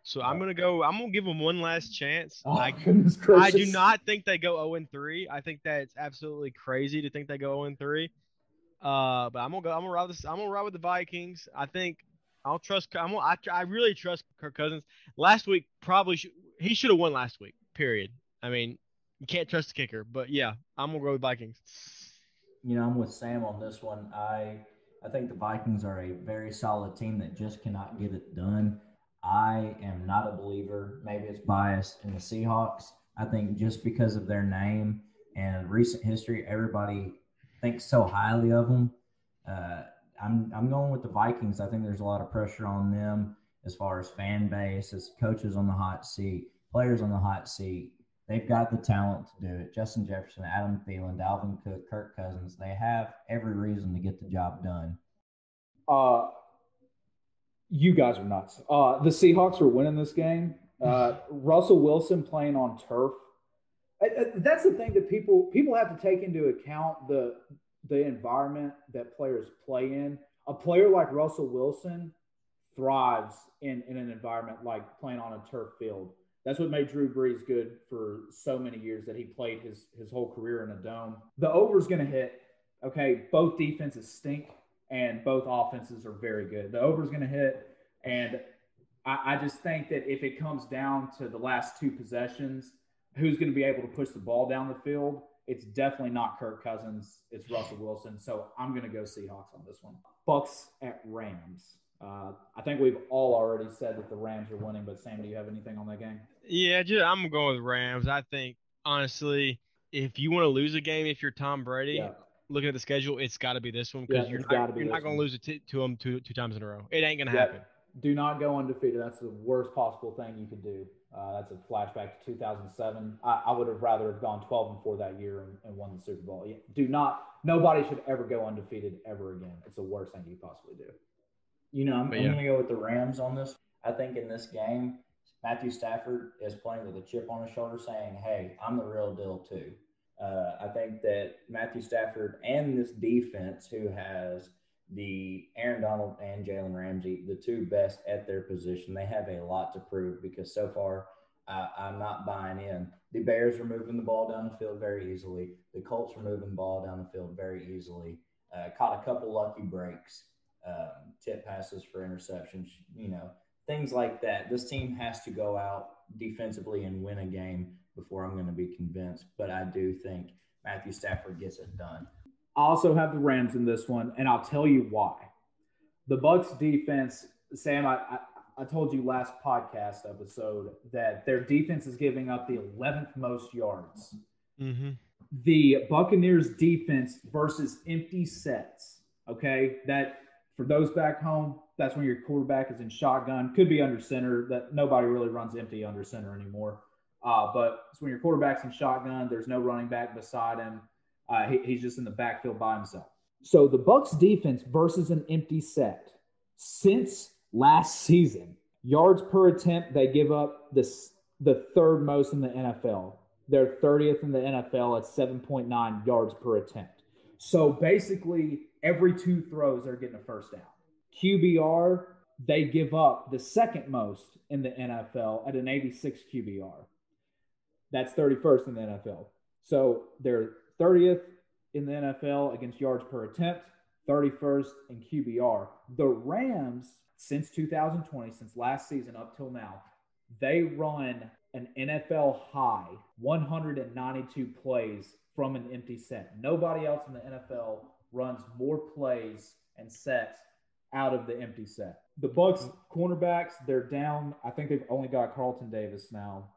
So I'm gonna go. I'm gonna give them one last chance. Oh, I, I do not think they go 0 and 3. I think that's absolutely crazy to think they go 0 and 3. Uh, but I'm gonna go. I'm gonna ride this. I'm gonna ride with the Vikings. I think I'll trust. I'm gonna, I, I really trust Kirk Cousins. Last week probably he should have won last week. Period. I mean, you can't trust the kicker. But yeah, I'm gonna go with Vikings. You know, I'm with Sam on this one. I I think the Vikings are a very solid team that just cannot get it done. I am not a believer. Maybe it's bias in the Seahawks. I think just because of their name and recent history, everybody thinks so highly of them. Uh, I'm I'm going with the Vikings. I think there's a lot of pressure on them as far as fan base, as coaches on the hot seat, players on the hot seat. They've got the talent to do it. Justin Jefferson, Adam Thielen, Dalvin Cook, Kirk Cousins. They have every reason to get the job done. Uh, you guys are nuts. Uh, the Seahawks are winning this game. Uh, Russell Wilson playing on turf. That's the thing that people people have to take into account the the environment that players play in. A player like Russell Wilson thrives in, in an environment like playing on a turf field. That's what made Drew Brees good for so many years that he played his his whole career in a dome. The over's going to hit. Okay, both defenses stink and both offenses are very good. The over's going to hit, and I, I just think that if it comes down to the last two possessions, who's going to be able to push the ball down the field? It's definitely not Kirk Cousins. It's Russell Wilson. So I'm going to go Seahawks on this one. Bucks at Rams. Uh, I think we've all already said that the Rams are winning, but Sam, do you have anything on that game? Yeah, just, I'm going with Rams. I think honestly, if you want to lose a game, if you're Tom Brady, Yeah. looking at the schedule, it's got to be this one because Yeah, you're not, be you're not going to lose it to, to them two two times in a row. It ain't gonna Yeah. happen. Do not go undefeated. That's the worst possible thing you could do. Uh, that's a flashback to 2007. I, I would have rather have gone 12 and 4 that year and, and won the Super Bowl. Yeah, Do not, nobody should ever go undefeated ever again. It's the worst thing you possibly do. You know, I'm, But I'm going to go with the Rams on this. I think in this game, Matthew Stafford is playing with a chip on his shoulder saying, hey, I'm the real deal too. Uh, I think that Matthew Stafford and this defense, who has the Aaron Donald and Jalen Ramsey, the two best at their position, they have a lot to prove because so far I, I'm not buying in. The Bears are moving the ball down the field very easily. The Colts are moving the ball down the field very easily. Uh, caught a couple lucky breaks um, tip passes for interceptions, you know, things like that. This team has to go out defensively and win a game before I'm going to be convinced. But I do think Matthew Stafford gets it done. I also have the Rams in this one, and I'll tell you why. The Bucks defense, Sam, I, I, I told you last podcast episode that their defense is giving up the 11th most yards. Mm-hmm. the Buccaneers defense versus empty sets. Okay. That for those back home, that's when your quarterback is in shotgun. Could be under center. That nobody really runs empty under center anymore. Uh, but it's when your quarterback's in shotgun, there's no running back beside him. Uh, he, he's just in the backfield by himself. So the Bucks defense versus an empty set. Since last season, yards per attempt, they give up this the third most in the NFL. They're 30th in the NFL at 7.9 yards per attempt. So basically, every two throws, they're getting a first down. QBR, they give up the second most in the NFL at an 86 QBR. That's 31st in the NFL. So they're 30th in the NFL against yards per attempt, 31st in QBR. The Rams, since 2020, since last season up till now, they run an NFL high 192 plays from an empty set. Nobody else in the NFL runs more plays and sets out of the empty set. The Bucks cornerbacks, they're down. I think they've only got Carlton Davis now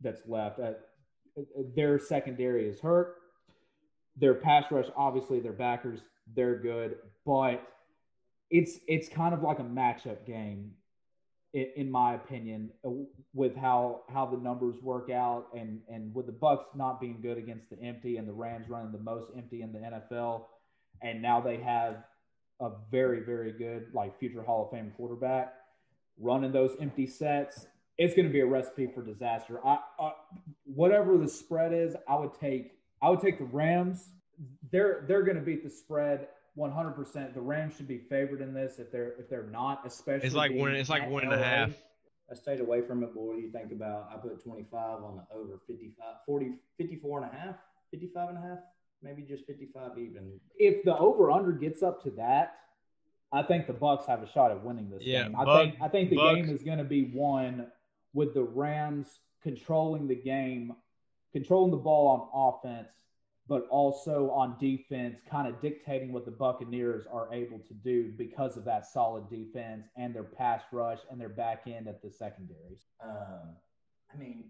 that's left. Uh, their secondary is hurt. Their pass rush, obviously, their backers, they're good, but it's it's kind of like a matchup game, in, my opinion, with how how the numbers work out, and and with the Bucks not being good against the empty, and the Rams running the most empty in the NFL, and now they have a very very good like future Hall of Fame quarterback running those empty sets. It's going to be a recipe for disaster. I, I whatever the spread is, I would take I would take the Rams. They're they're going to beat the spread 100. percent The Rams should be favored in this if they're if they're not, especially. It's like one. It's like one and a half. I stayed away from it, but what do you think about? I put 25 on the over 55, 40, 54 and a half, 55 and a half, maybe just 55 even. If the over under gets up to that, I think the Bucks have a shot at winning this yeah, game. I think I think the game is going to be won with the Rams controlling the game, controlling the ball on offense, but also on defense, kind of dictating what the Buccaneers are able to do because of that solid defense and their pass rush and their back end at the secondaries. Um, I mean,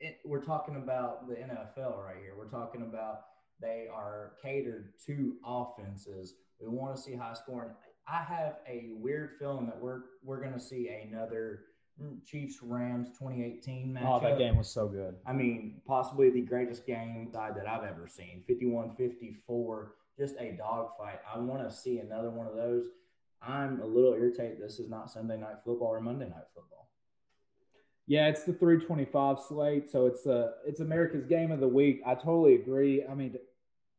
it, we're talking about the NFL right here. We're talking about they are catered to offenses. We want to see high scoring. I have a weird feeling that we're we're going to see another Chiefs Rams 2018 matchup. Oh, that game was so good. I mean, possibly the greatest game side that I've ever seen. 51-54, just a dogfight. I want to see another one of those. I'm a little irritated. This is not Sunday night football or Monday night football. Yeah, it's the 325 slate, so it's uh it's America's game of the week. I totally agree. I mean,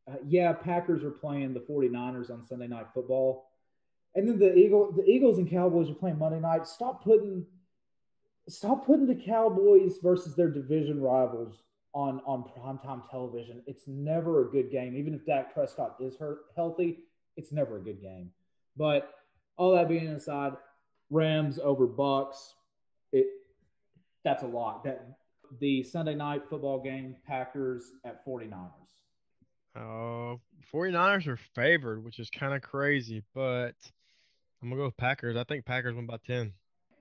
uh, yeah, Packers are playing the 49ers on Sunday night football. And then the Eagle the Eagles and Cowboys are playing Monday night. Stop putting stop putting the Cowboys versus their division rivals on on primetime television. It's never a good game. Even if Dak Prescott is hurt, healthy, it's never a good game. But all that being aside, Rams over Bucks, it that's a lot. That the Sunday night football game, Packers at 49ers. Uh, 49ers are favored, which is kind of crazy, but I'm to go with Packers. I think Packers win by 10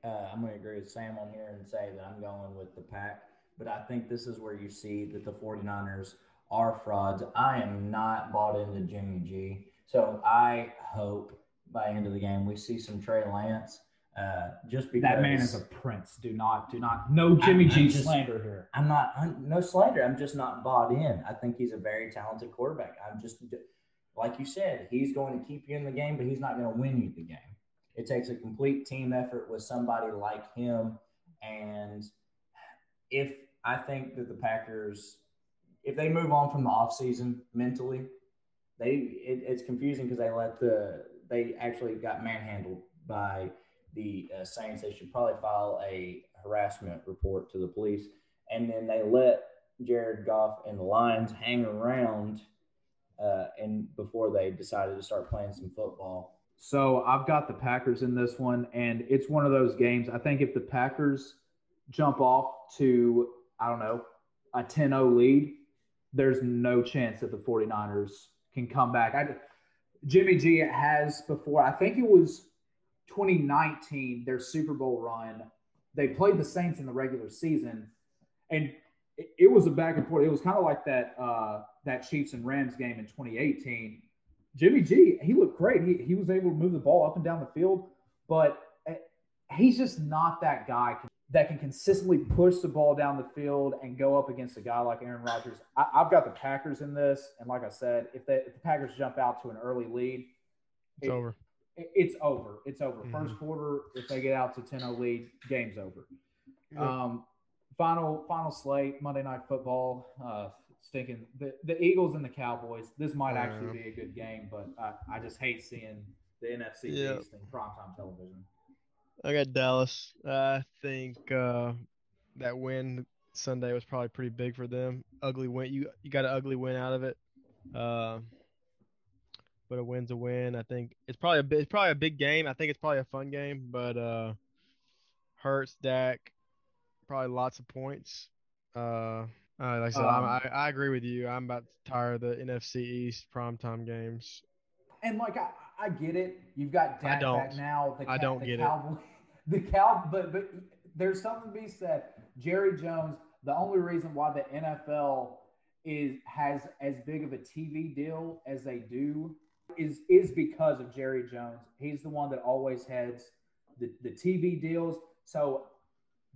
uh, I'm going to agree with Sam on here and say that I'm going with the pack. But I think this is where you see that the 49ers are frauds. I am not bought into Jimmy G. So I hope by end of the game we see some Trey Lance. Uh, just because that man is a prince. Do not, do not, no Jimmy I'm, G just, slander here. I'm not, I'm, no slander. I'm just not bought in. I think he's a very talented quarterback. I'm just, like you said, he's going to keep you in the game, but he's not going to win you the game. It takes a complete team effort with somebody like him. And if I think that the Packers, if they move on from the offseason mentally, they it, it's confusing because they let the they actually got manhandled by the uh, Saints. They should probably file a harassment report to the police, and then they let Jared Goff and the Lions hang around, uh, and before they decided to start playing some football. So I've got the Packers in this one, and it's one of those games. I think if the Packers jump off to, I don't know, a 10 0 lead, there's no chance that the 49ers can come back. I, Jimmy G has before, I think it was 2019, their Super Bowl run. They played the Saints in the regular season, and it, was a back and forth. It was kind of like that uh, that Chiefs and Rams game in 2018 Jimmy G, he looked great. He, he was able to move the ball up and down the field, but eh, he's just not that guy that can consistently push the ball down the field and go up against a guy like Aaron Rodgers. I, have got the Packers in this, and like I said, if, they, if the Packers jump out to an early lead, it's it, over. It, it's over. It's over. Mm-hmm. First quarter, if they get out to 10-0 lead, game's over. Um, final final slate Monday Night Football. Uh, stinking the, the Eagles and the Cowboys. This might actually be a good game, but I, I just hate seeing the NFC yeah. East in primetime television. I got Dallas. I think uh, that win Sunday was probably pretty big for them. Ugly win. You you got an ugly win out of it. Uh, but a win's a win. I think it's probably a it's probably a big game. I think it's probably a fun game, but uh, Hurts, Dak, probably lots of points. Uh, uh, like I said, um, I, I agree with you. I'm about tired of the NFC East primetime games. and like I, I get it. You've got Dak back now. The I don't the get it. The cow, but but there's something to be said. Jerry Jones. The only reason why the NFL is has as big of a TV deal as they do is is because of Jerry Jones. He's the one that always heads the, the TV deals. So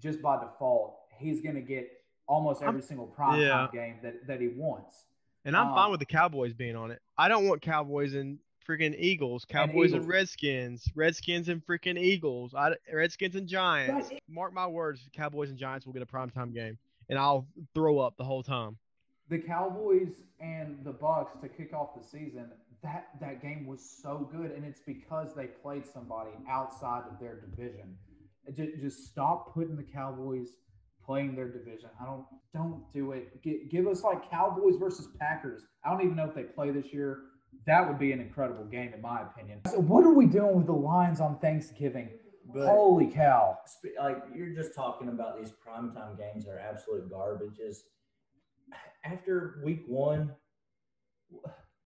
just by default, he's going to get almost every single primetime yeah. game that, that he wants. And I'm Um, fine with the Cowboys being on it. I don't want Cowboys and freaking Eagles, Cowboys and, Eagles. Redskins, Redskins and freaking Eagles, I, Redskins and Giants. Right. Mark my words, Cowboys and Giants will get a primetime game, and I'll throw up the whole time. The Cowboys and the Bucks to kick off the season, that that game was so good, and it's because they played somebody outside of their division. Just, just stop putting the Cowboys playing their division. I don't don't do it. G- give us like Cowboys versus Packers. I don't even know if they play this year. That would be an incredible game, in my opinion. So what are we doing with the Lions on Thanksgiving? But Holy cow! sp- like you're just talking about these primetime games that are absolute garbage. Is after week one,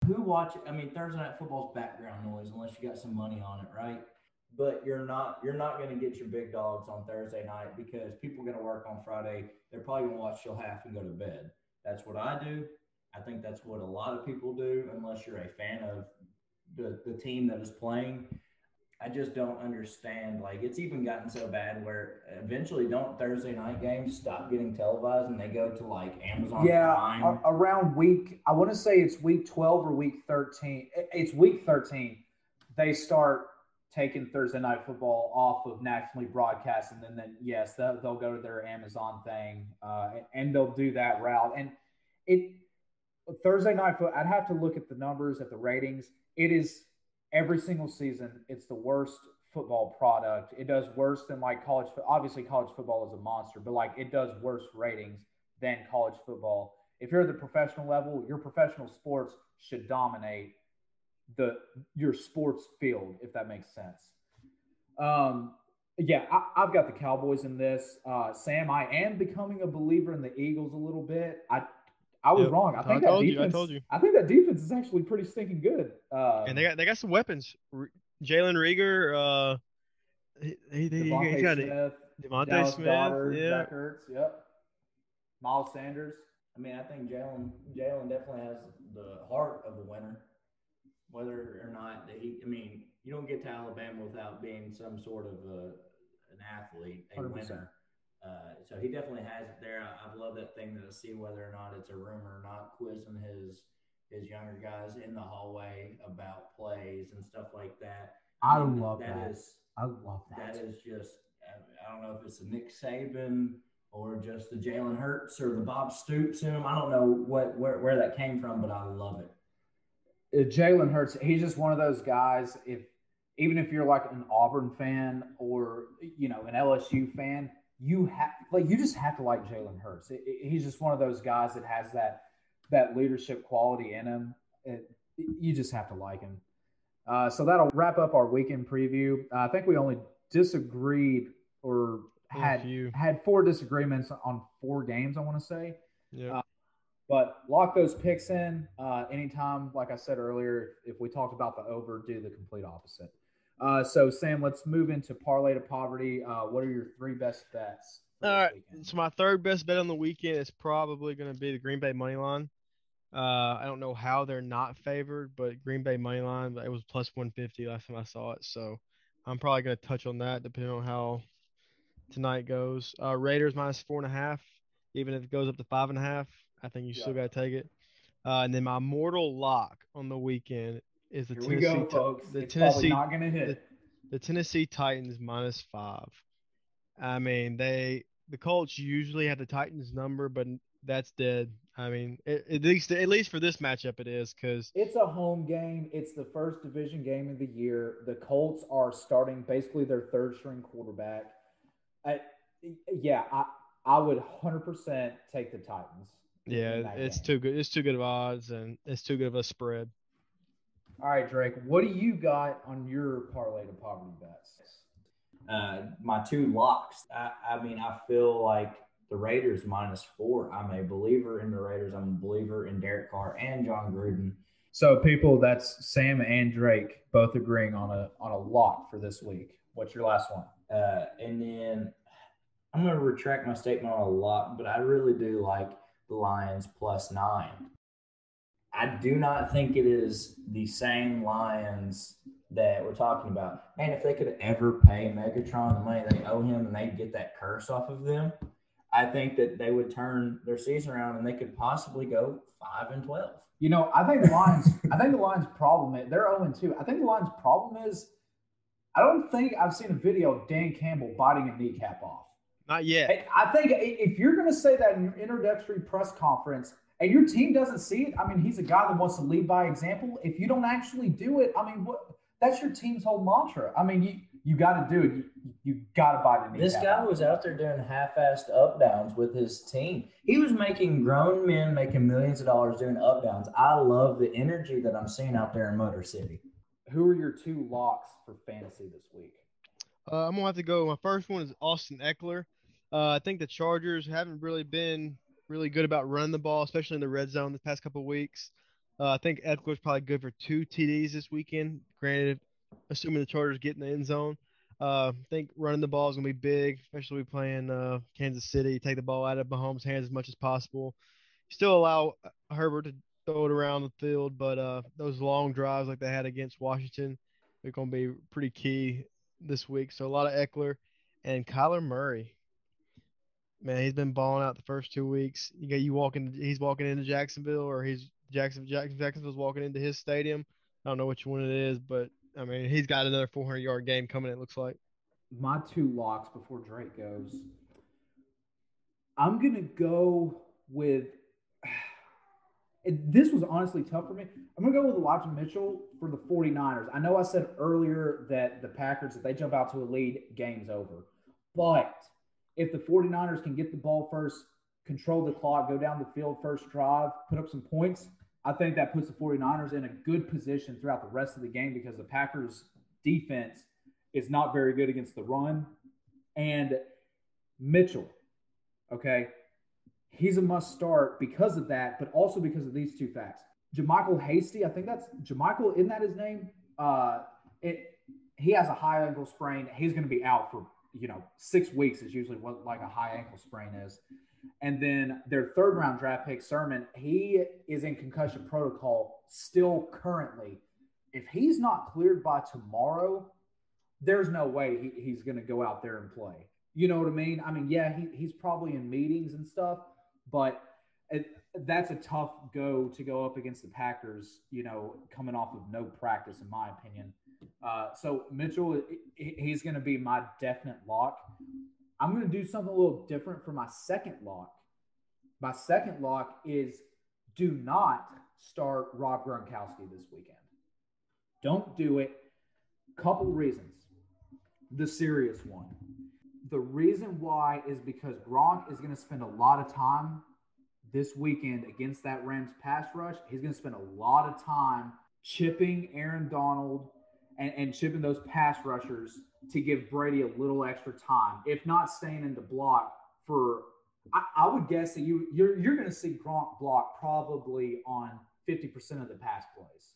who watch? I mean, Thursday night football's background noise unless you got some money on it, right? But you're not you're not going to get your big dogs on Thursday night because people are going to work on Friday. They're probably going to watch till half and go to bed. That's what I do. I think that's what a lot of people do, unless you're a fan of the, the team that is playing. I just don't understand. Like it's even gotten so bad where eventually don't Thursday night games stop getting televised and they go to like Amazon yeah, Prime. around week, I want to say it's week 12 or week 13. It's week 13. They start taking Thursday night football off of nationally broadcast. And then, then yes, they'll, they'll go to their Amazon thing uh, and, they'll do that route. And it, Thursday night foot, I'd have to look at the numbers, at the ratings. It is every single season, it's the worst football product. It does worse than like college. Obviously, college football is a monster, but like it does worse ratings than college football. If you're at the professional level, your professional sports should dominate the your sports field, if that makes sense. Um, yeah, I, I've got the Cowboys in this. Uh, Sam, I am becoming a believer in the Eagles a little bit. I I was Yep. wrong. I I think that told you, I told you. I think that defense is actually pretty stinking good. Uh, And they got they got some weapons. R- Jalen Reagor, uh, he, he, he, DeVonta he got it. Smith, DeVonta Dallas Smith, Goedert, yeah. Zach Ertz, yep. Miles Sanders. I mean, I think Jalen Jalen definitely has the heart of a winner. Whether or not that he, I mean, you don't get to Alabama without being some sort of a, an athlete, a 100%. winner. Uh, so he definitely has it there. I, I've loved that thing to see whether or not it's a rumor or not, quizzing his his younger guys in the hallway about plays and stuff like that. I mean, love that. That is I love that. that is just I- I don't know if it's a Nick Saban or just the Jalen Hurts or the Bob Stoops in him. I don't know what where, where that came from, but I love it. Uh, Jalen Hurts, he's just one of those guys. If even if you're like an Auburn fan or you know an LSU fan, you have like you just have to like Jalen Hurts. It- it- he's just one of those guys that has that that leadership quality in him. It, you just have to like him. Uh, so that'll wrap up our weekend preview. Uh, I think we only disagreed or had had four disagreements on four games. I want to say. Yeah. Uh, But lock those picks in uh, anytime. Like I said earlier, if we talked about the over, do the complete opposite. Uh, so Sam, let's move into parlay to poverty. Uh, what are your three best bets? All right. weekend? So my third best bet on the weekend is probably going to be the Green Bay money line. Uh, I don't know how they're not favored, but Green Bay money line, it was plus 150 last time I saw it. So I'm probably going to touch on that depending on how tonight goes. Uh, Raiders minus four and a half, even if it goes up to five and a half, I think you still got to take it. Uh, and then my mortal lock on the weekend is the Here we Tennessee go, folks. the it's Tennessee not going to hit. the Tennessee Titans minus five. I mean, they the Colts usually have the Titans number, but that's dead. I mean, at, at least at least for this matchup, it is because It's a home game. It's the first division game of the year. The Colts are starting basically their third string quarterback. I, yeah, I I would 100% take the Titans. In yeah, it's game. too good. It's too good of odds, and it's too good of a spread. All right, Drake, what do you got on your parlay to poverty bets? Uh, my two locks. I, I mean, I feel like the Raiders minus four. I'm a believer in the Raiders. I'm a believer in Derek Carr and Jon Gruden. So people, that's Sam and Drake both agreeing on a on a lock for this week. What's your last one? Uh, and then I'm going to retract my statement on a lot, but I really do like the Lions plus nine. I do not think it is the same Lions that we're talking about. Man, if they could ever pay Megatron the money they owe him and they get that curse off of them, I think that they would turn their season around and they could possibly go five and twelve. You know, I think the Lions. I think the Lions' problem is they're oh zero two. I think the Lions' problem is I don't think I've seen a video of Dan Campbell biting a kneecap off. Not yet. I think if you're going to say that in your introductory press conference and your team doesn't see it, I mean, he's a guy that wants to lead by example. If you don't actually do it, I mean, what? That's your team's whole mantra. I mean, you you got to do it. You, you got to buy the kneecap. This guy was out there doing half-assed up downs with his team. He was making grown men making millions of dollars doing up downs. I love the energy that I'm seeing out there in Motor City. Who are your two locks for fantasy this week? Uh, I'm gonna have to go. My first one is Austin Ekeler. Uh, I think the Chargers haven't really been really good about running the ball, especially in the red zone the past couple weeks. Uh, I think Ekeler's probably good for two TDs this weekend. Granted, assuming the Chargers get in the end zone. Uh, I think running the ball is going to be big, especially we playing uh, Kansas City. Take the ball out of Mahomes' hands as much as possible. Still allow Herbert to throw it around the field, but uh, those long drives like they had against Washington they're going to be pretty key this week. So a lot of Ekeler and Kyler Murray. Man, he's been balling out the first two weeks. You got you walking. He's walking into Jacksonville, or he's Jackson Jackson Jacksonville's walking into his stadium. I don't know which one it is, but I mean, he's got another 400 yard game coming. It looks like. My two locks before Drake goes. I'm gonna go with. This was honestly tough for me. I'm gonna go with Elijah Mitchell for the 49ers. I know I said earlier that the Packers, if they jump out to a lead, game's over. But if the 49ers can get the ball first, control the clock, go down the field first drive, put up some points, I think that puts the 49ers in a good position throughout the rest of the game because the Packers defense is not very good against the run. And Mitchell, okay, he's a must start because of that, but also because of these two facts. JaMycal Hasty, I think that's JaMycal, isn't that his name? Uh, it, he has a high ankle sprain. He's going to be out for, you know, six weeks is usually what like a high ankle sprain is. And then their third round draft pick, Sermon, he is in concussion protocol still currently. If he's not cleared by tomorrow, there's no way he, he's going to go out there and play. You know what I mean? I mean, yeah, he, he's probably in meetings and stuff, but it, that's a tough go to go up against the Packers, you know, coming off of no practice, in my opinion. Uh, so Mitchell, he's going to be my definite lock. I'm going to do something a little different for my second lock. My second lock is do not start Rob Gronkowski this weekend. Don't do it. Couple reasons. The serious one. The reason why is because Gronk is going to spend a lot of time this weekend against that Rams pass rush. He's going to spend a lot of time chipping Aaron Donald and, and chipping those pass rushers to give Brady a little extra time, if not staying in the block for. I, I would guess that you you're you're going to see Gronk block probably on fifty percent of the pass plays.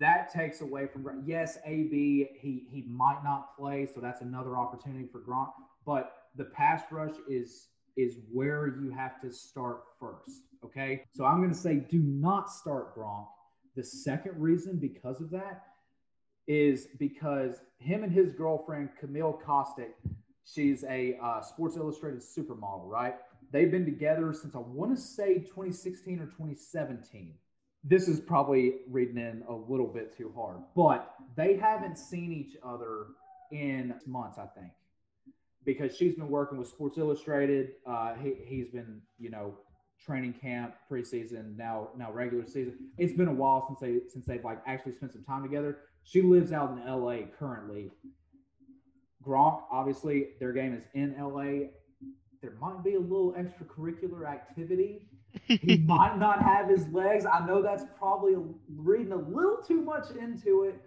That takes away from yes, AB he he might not play, so that's another opportunity for Gronk. But the pass rush is is where you have to start first. Okay, so I'm going to say do not start Gronk. The second reason because of that is because him and his girlfriend Camille Kostek, she's a uh, Sports Illustrated supermodel, right? They've been together since I want to say 2016 or 2017. This is probably reading in a little bit too hard, but they haven't seen each other in months, I think, because she's been working with Sports Illustrated. Uh, he, he's been, you know, training camp, preseason, now now regular season. It's been a while since they since they've like actually spent some time together. She lives out in LA currently. Gronk, obviously, their game is in LA. There might be a little extracurricular activity. he might not have his legs. I know that's probably reading a little too much into it,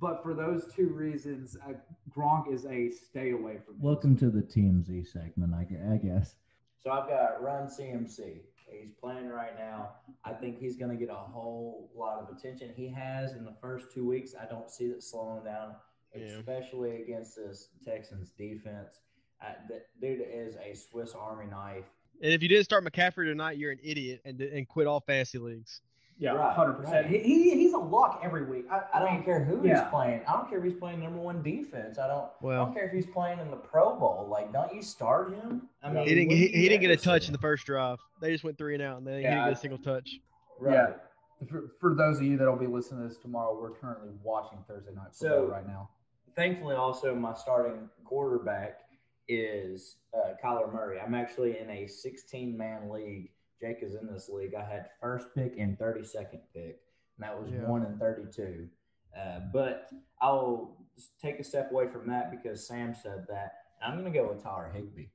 but for those two reasons, uh, Gronk is a stay away from. Welcome to the TMZ segment, I guess. So I've got Run CMC. He's playing right now. I think he's going to get a whole lot of attention. He has in the first two weeks. I don't see that slowing down, Yeah. especially against this Texans defense. Uh, that dude is a Swiss Army knife. And if you didn't start McCaffrey tonight, you're an idiot and and quit all fantasy leagues. Yeah, Right, hundred percent. right. He, he he's a lock every week. I, I don't mean, care who yeah. he's playing. I don't care if he's playing number one defense. I don't. I Well, don't care if he's playing in the Pro Bowl. Like, don't you start him? I mean, he didn't he, he didn't get a touch in the first drive. They just went three and out, and then he Yeah, didn't get a single touch. Right. Yeah. For, for those of you that'll be listening to this tomorrow, we're currently watching Thursday night football So- right now. Thankfully, also my starting quarterback is uh, Kyler Murray. I'm actually in a 16 man league. Jake is in this league. I had first pick and 32nd pick, and that was Yeah. one and 32. Uh, but I'll take a step away from that because Sam said that. I'm going to go with Tyler Higbee.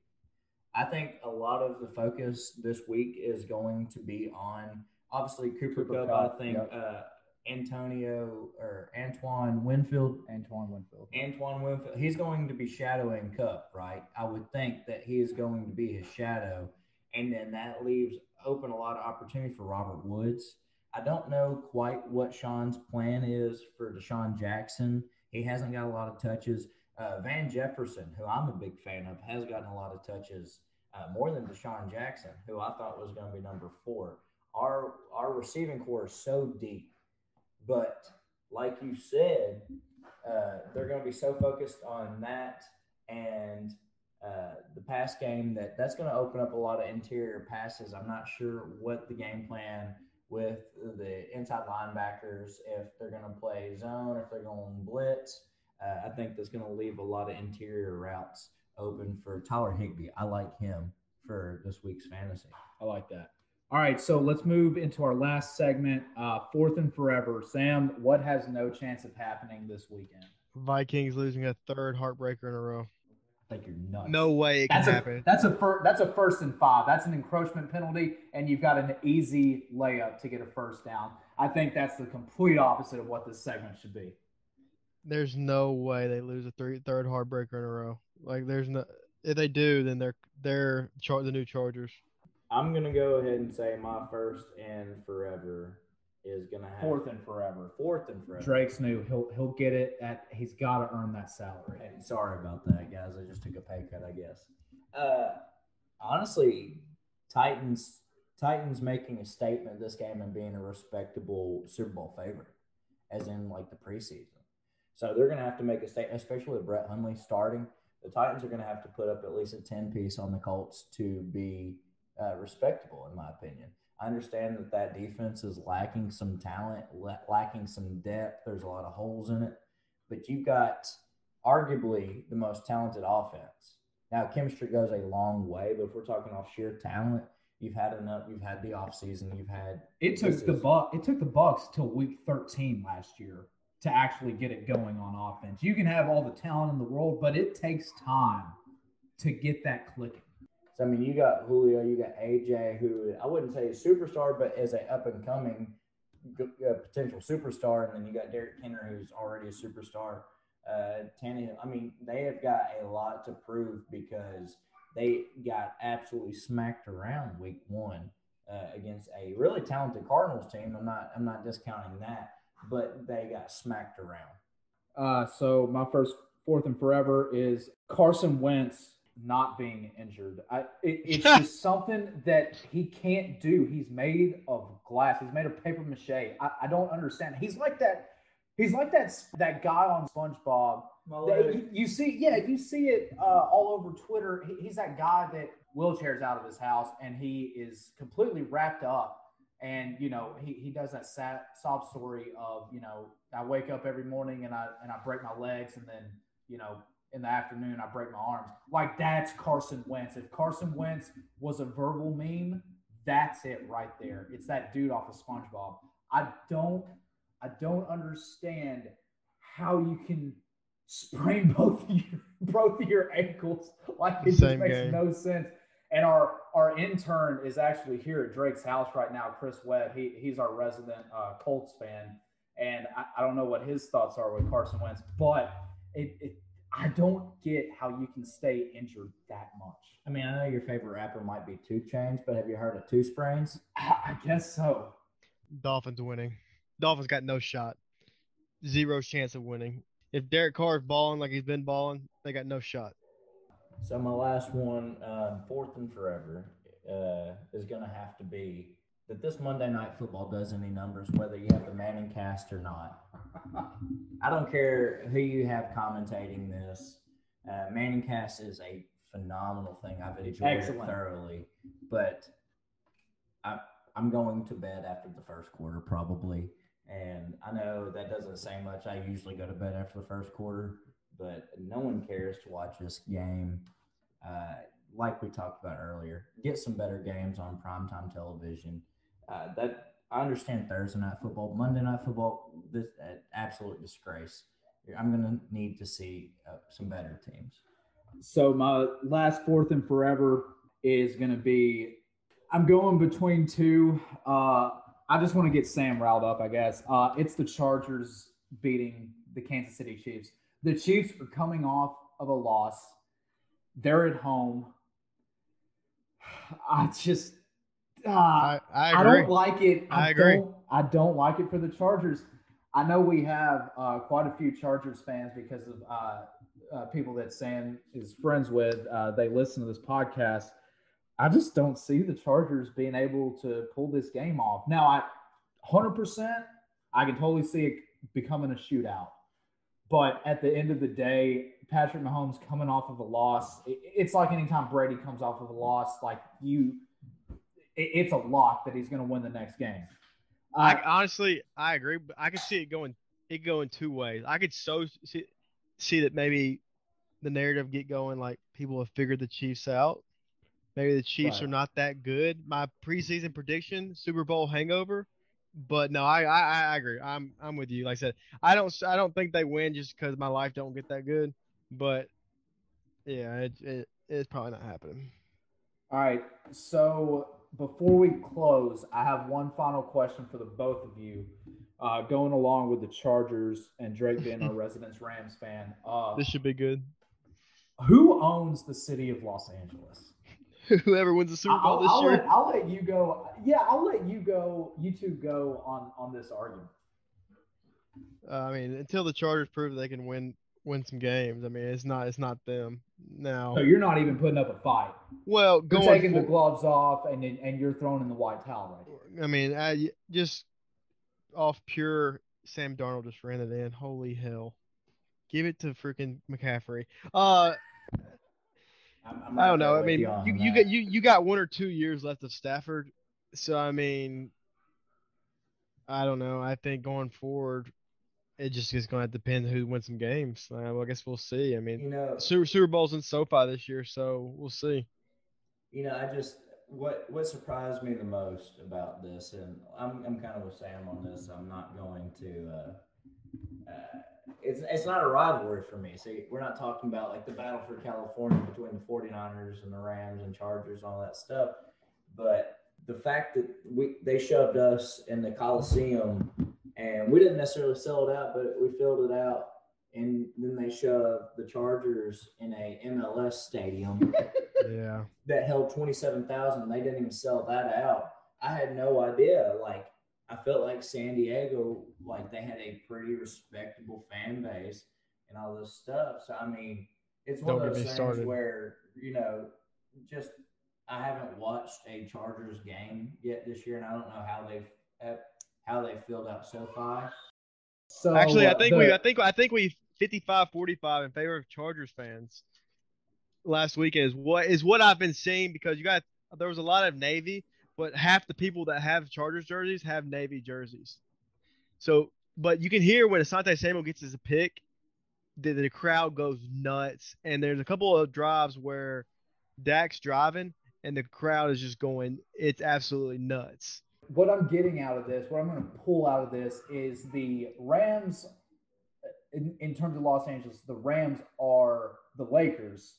I think a lot of the focus this week is going to be on obviously Cooper, Cooper Cup. Kupp, I think yep. uh, Antonio or Antoine Winfield Antoine Winfield. Antoine Winfield, he's going to be shadowing Kupp, right? I would think that he is going to be his shadow. And then that leaves open a lot of opportunity for Robert Woods. I don't know quite what Sean's plan is for DeSean Jackson. He hasn't got a lot of touches. Uh, Van Jefferson, who I'm a big fan of, has gotten a lot of touches, uh, more than DeSean Jackson, who I thought was going to be number four. Our our receiving core is so deep, but like you said, uh, they're going to be so focused on that and uh, the pass game that that's going to open up a lot of interior passes. I'm not sure what the game plan with the inside linebackers, if they're going to play zone, if they're going blitz. Uh, I think that's going to leave a lot of interior routes open for Tyler Higbee. I like him for this week's fantasy. I like that. All right, so let's move into our last segment, uh, fourth and forever. Sam, what has no chance of happening this weekend? Vikings losing a third heartbreaker in a row. I think you're nuts. No way it can That's a happen. that's a fir- that's a first and five. That's an encroachment penalty, and you've got an easy layup to get a first down. I think that's the complete opposite of what this segment should be. There's no way they lose a three, third heartbreaker in a row. Like there's no. If they do, then they're they're char- the new Chargers. I'm going to go ahead and say my first and forever is going to have Fourth and forever. fourth and forever. Drake's new. He'll he'll get it. At he's got to earn that salary. Sorry about that, guys. I just took a pay cut, I guess. Uh, honestly, Titans Titans making a statement this game and being a respectable Super Bowl favorite, as in like the preseason. So they're going to have to make a statement, especially with Brett Hundley starting. The Titans are going to have to put up at least a ten piece on the Colts to be uh, respectable, in my opinion. I understand that that defense is lacking some talent, lacking some depth. There's a lot of holes in it, but you've got arguably the most talented offense. Now, chemistry goes a long way, but if we're talking off sheer talent, you've had enough. You've had the offseason. You've had It took the buck. It took the Bucks till week 13 last year to actually get it going on offense. You can have all the talent in the world, but it takes time to get that clicking. So I mean, you got Julio, you got AJ, who I wouldn't say is superstar, but is a up and coming uh, potential superstar, and then you got Derrick Henry, who's already a superstar. Uh, Tannehill. I mean, they have got a lot to prove because they got absolutely smacked around week one uh, against a really talented Cardinals team. I'm not I'm not discounting that, but they got smacked around. Uh, so my first fourth and forever is Carson Wentz not being injured. I, it, it's just something that he can't do. He's made of glass. He's made of paper mache. I, I don't understand. He's like that. He's like that that guy on SpongeBob. that you, you see, yeah, you see it uh, all over Twitter. He, he's that guy that wheelchairs out of his house and he is completely wrapped up. And you know, he, he does that sad sob story of you know, I wake up every morning and I and I break my legs and then you know in the afternoon I break my arms. Like that's Carson Wentz. If Carson Wentz was a verbal meme, that's it right there. It's that dude off of SpongeBob. I don't I don't understand how you can sprain both of your both your ankles. Like it just makes game. no sense. And our our intern is actually here at Drake's house right now, Chris Webb. He he's our resident uh, Colts fan, and I, I don't know what his thoughts are with Carson Wentz, but it, it I don't get how you can stay injured that much. I mean, I know your favorite rapper might be Two Chains, but have you heard of Two Sprains? I guess so. Dolphins winning. Dolphins got no shot. Zero chance of winning. If Derek Carr is balling like he's been balling, they got no shot. So my last one, um, fourth and forever, uh, is going to have to be that this Monday Night Football does any numbers, whether you have the Manning cast or not. I don't care who you have commentating this. Uh, Manning cast is a phenomenal thing. I've enjoyed Excellent. it thoroughly, but I, I'm going to bed after the first quarter probably. And I know that doesn't say much. I usually go to bed after the first quarter, but no one cares to watch this game. Uh, like we talked about earlier, get some better games on primetime television. Uh, that I understand Thursday night football, Monday night football, this uh, absolute disgrace. I'm going to need to see uh, some better teams. So my last fourth and forever is going to be. I'm going between two. Uh, I just want to get Sam riled up. I guess uh, it's the Chargers beating the Kansas City Chiefs. The Chiefs are coming off of a loss. They're at home. I just. Uh, I, I I don't like it. I, I agree. Don't, I don't like it for the Chargers. I know we have uh, quite a few Chargers fans because of uh, uh, people that Sam is friends with. Uh, they listen to this podcast. I just don't see the Chargers being able to pull this game off. Now, I 100%, I can totally see it becoming a shootout. But at the end of the day, Patrick Mahomes coming off of a loss, it- it's like anytime Brady comes off of a loss, like you, it's a lock that he's going to win the next game. I Uh, honestly, I agree, but I could see it going it going two ways. I could so see see that maybe the narrative get going like people have figured the Chiefs out. Maybe the Chiefs Right. are not that good. My preseason prediction: Super Bowl hangover. But no, I, I I agree. I'm I'm with you. Like I said, I don't I don't think they win just because my life don't get that good. But yeah, it, it it's probably not happening. All right. So before we close, I have one final question for the both of you. Uh, going along with the Chargers and Drake being our residence Rams fan, uh, This should be good. who owns the city of Los Angeles? Whoever wins the Super Bowl I'll, this I'll year. let, I'll let you go. Yeah, I'll let you go. You two go on on this argument. Uh, I mean, until the Chargers prove they can win win some games, I mean, it's not it's not them now. So you're not even putting up a fight. Well, You're taking the gloves off and and you're throwing in the white towel right. I mean, I just off pure Sam Darnold just ran it in. Holy hell! Give it to freaking McCaffrey. Uh, I'm, I'm I don't know. I mean, on you, you got you you got one or two years left of Stafford, so I mean, I don't know. I think going forward, it just is going to depend who wins some games. Uh, well, I guess we'll see. I mean, you know, Super Super Bowl's in SoFi this year, so we'll see. You know, I just what what surprised me the most about this, and I'm I'm kind of with Sam on this. I'm not going to. Uh, uh, it's it's not a rivalry for me. See, we're not talking about like the battle for California between the 49ers and the Rams and Chargers and all that stuff, but the fact that we they shoved us in the Coliseum and we didn't necessarily sell it out, but we filled it out. And then they shoved the Chargers in a MLS stadium Yeah. that held 27,000 and they didn't even sell that out. I had no idea. Like, I felt like San Diego, like, they had a pretty respectable fan base and all this stuff. So, I mean, it's one Don't of get those things started. where, you know, just I haven't watched a Chargers game yet this year, and I don't know how they've how they filled out SoFi. So Actually, I uh, think the- we I think I think we 55-45 in favor of Chargers fans. Last weekend is what is what I've been seeing because you got there was a lot of Navy, but half the people that have Chargers jerseys have Navy jerseys. So, but you can hear when Asante Samuel gets his pick, the, the crowd goes nuts, and there's a couple of drives where Dak's driving and the crowd is just going, it's absolutely nuts. What I'm getting out of this, what I'm going to pull out of this is the Rams, in, in terms of Los Angeles, the Rams are the Lakers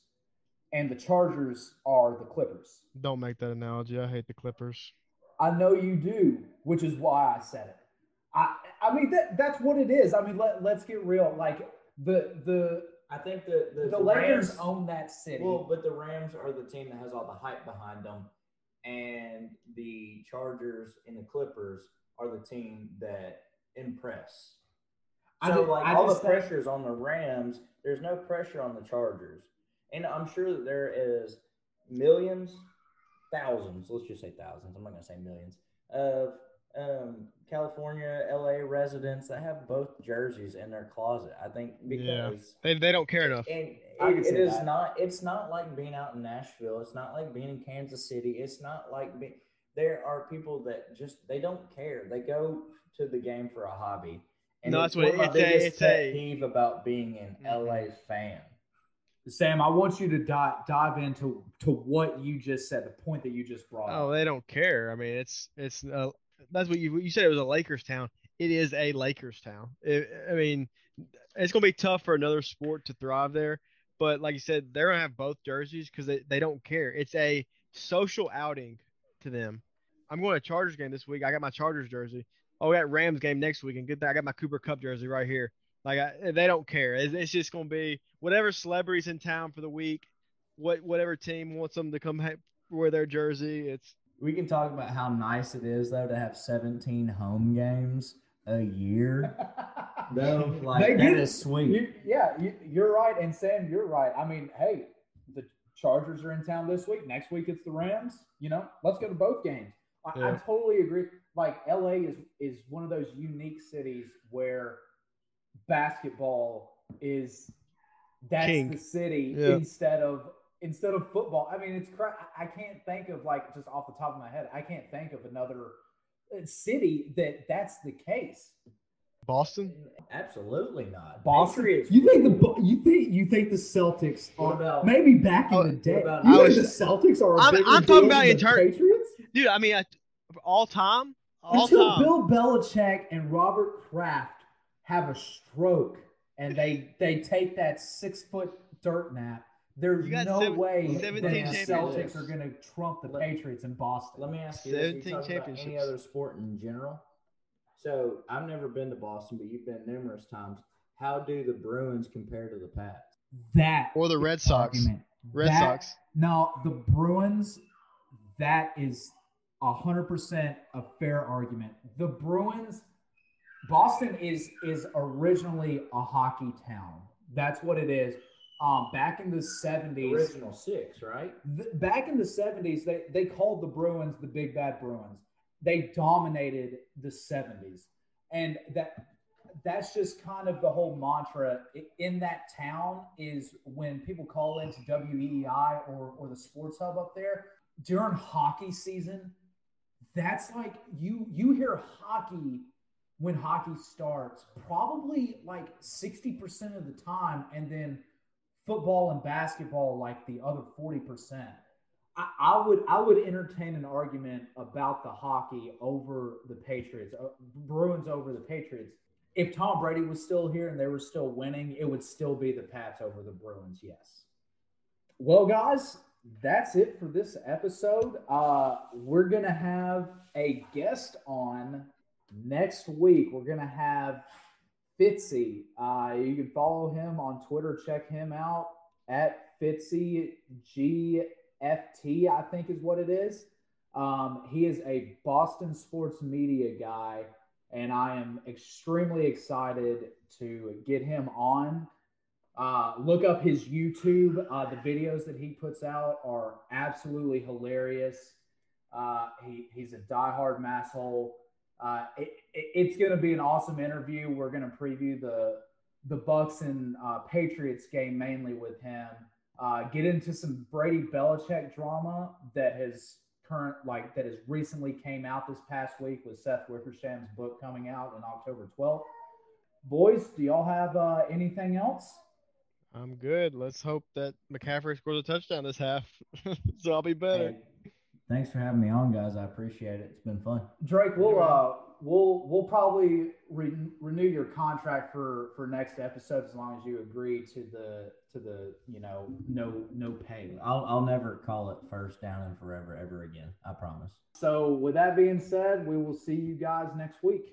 and the Chargers are the Clippers. Don't make that analogy. I hate the Clippers. I know you do, which is why I said it. I, I mean, that, that's what it is. I mean, let, let's get real. Like the, the, I think the the, The, the Lakers Rams, own that city. Well, but the Rams are the team that has all the hype behind them, and the Chargers and the Clippers are the team that impress. I So, ju- like I all the pressure is on the Rams. There's no pressure on the Chargers, and I'm sure that there is millions, thousands. Let's just say thousands. I'm not going to say millions of um, California, LA residents that have both jerseys in their closet. I think because Yeah. They, they don't care enough. and I it, can it see is that. not. It's not like being out in Nashville. It's not like being in Kansas City. It's not like being. There are people that just they don't care. They go to the game for a hobby. No, that's what one of my it's a- biggest it's pet a- peeve about being an Mhm. LA fan. Sam, I want you to dive dive into to what you just said, the point that you just brought. Oh, up. they don't care. I mean, it's it's uh, that's what you you said. It was a Lakers town. It is a Lakers town. It, I mean, it's gonna be tough for another sport to thrive there. But like you said, they're gonna have both jerseys because they, they don't care. It's a social outing to them. I'm going to Chargers game this week. I got my Chargers jersey. Oh, we got Rams game next week, and good thing I got my Cooper Kupp jersey right here. Like I, they don't care. It's, it's just gonna be whatever celebrities in town for the week. What whatever team wants them to come ha- wear their jersey. It's We can talk about how nice it is though to have 17 home games a year. Though, like They that get- is sweet. You, yeah, you, you're right, and Sam, you're right. I mean, hey, the Chargers are in town this week. Next week it's the Rams. You know, let's go to both games. I, I totally agree. Like LA is is one of those unique cities where basketball is that's King. the city Yeah. instead of instead of football. I mean, it's cra- I can't think of like just off the top of my head. I can't think of another city that that's the case. Boston. Absolutely not. Boston. Patriots. You think the you think you think the Celtics are about- maybe back in Oh, the day? about- you I think was- the Celtics are? A I'm- I'm talking about in the turn- Patriots. Dude, I mean, I, all time, all Until time. Bill Belichick and Robert Kraft have a stroke and they they take that six foot dirt nap, there's You got no seven- way that 17 the Celtics are going to trump the Let- Patriots in Boston. Let me ask you this: you talk about any other sport in general? So I've never been to Boston, but you've been numerous times. How do the Bruins compare to the Pats? that Or the Red Sox. argument. Red That- Sox. No, the Bruins, that is hundred percent a fair argument. The Bruins, Boston is is originally a hockey town. That's what it is. Um, back in the seventies, Original six, right? th- back in the seventies, they they called the Bruins the Big Bad Bruins. They dominated the seventies, and that that's just kind of the whole mantra in that town is when people call into WEEI or or the Sports Hub up there during hockey season. That's like you you hear hockey when hockey starts probably like 60% of the time and then football and basketball like the other 40%. I, I would I would entertain an argument about the hockey over the Patriots, uh, Bruins over the Patriots. If Tom Brady was still here and they were still winning, it would still be the Pats over the Bruins. Yes. Well, guys, that's it for this episode. Uh, we're gonna have a guest on next week. We're gonna have Fitzy. Uh, you can follow him on Twitter. Check him out at Fitzy GFT. I think is what it is. Um, he is a Boston sports media guy, and I am extremely excited to get him on. Uh, look up his YouTube. Uh, the videos that he puts out are absolutely hilarious. Uh, he, he's a diehard masshole. Uh, it, it, it's going to be an awesome interview. We're going to preview the the Bucks and uh, Patriots game mainly with him. Uh, get into some Brady Belichick drama that has current like that has recently came out this past week with Seth Wickersham's book coming out on October twelfth. Boys, do y'all have uh, anything else? I'm good. Let's hope that McCaffrey scores a touchdown this half, so I'll be better. Thanks for having me on, guys. I appreciate it. It's been fun. Drake, we'll uh, we'll we'll probably re- renew your contract for for next episode as long as you agree to the to the you know no no pay. I'll I'll never call it first down and forever ever again. I promise. So with that being said, we will see you guys next week.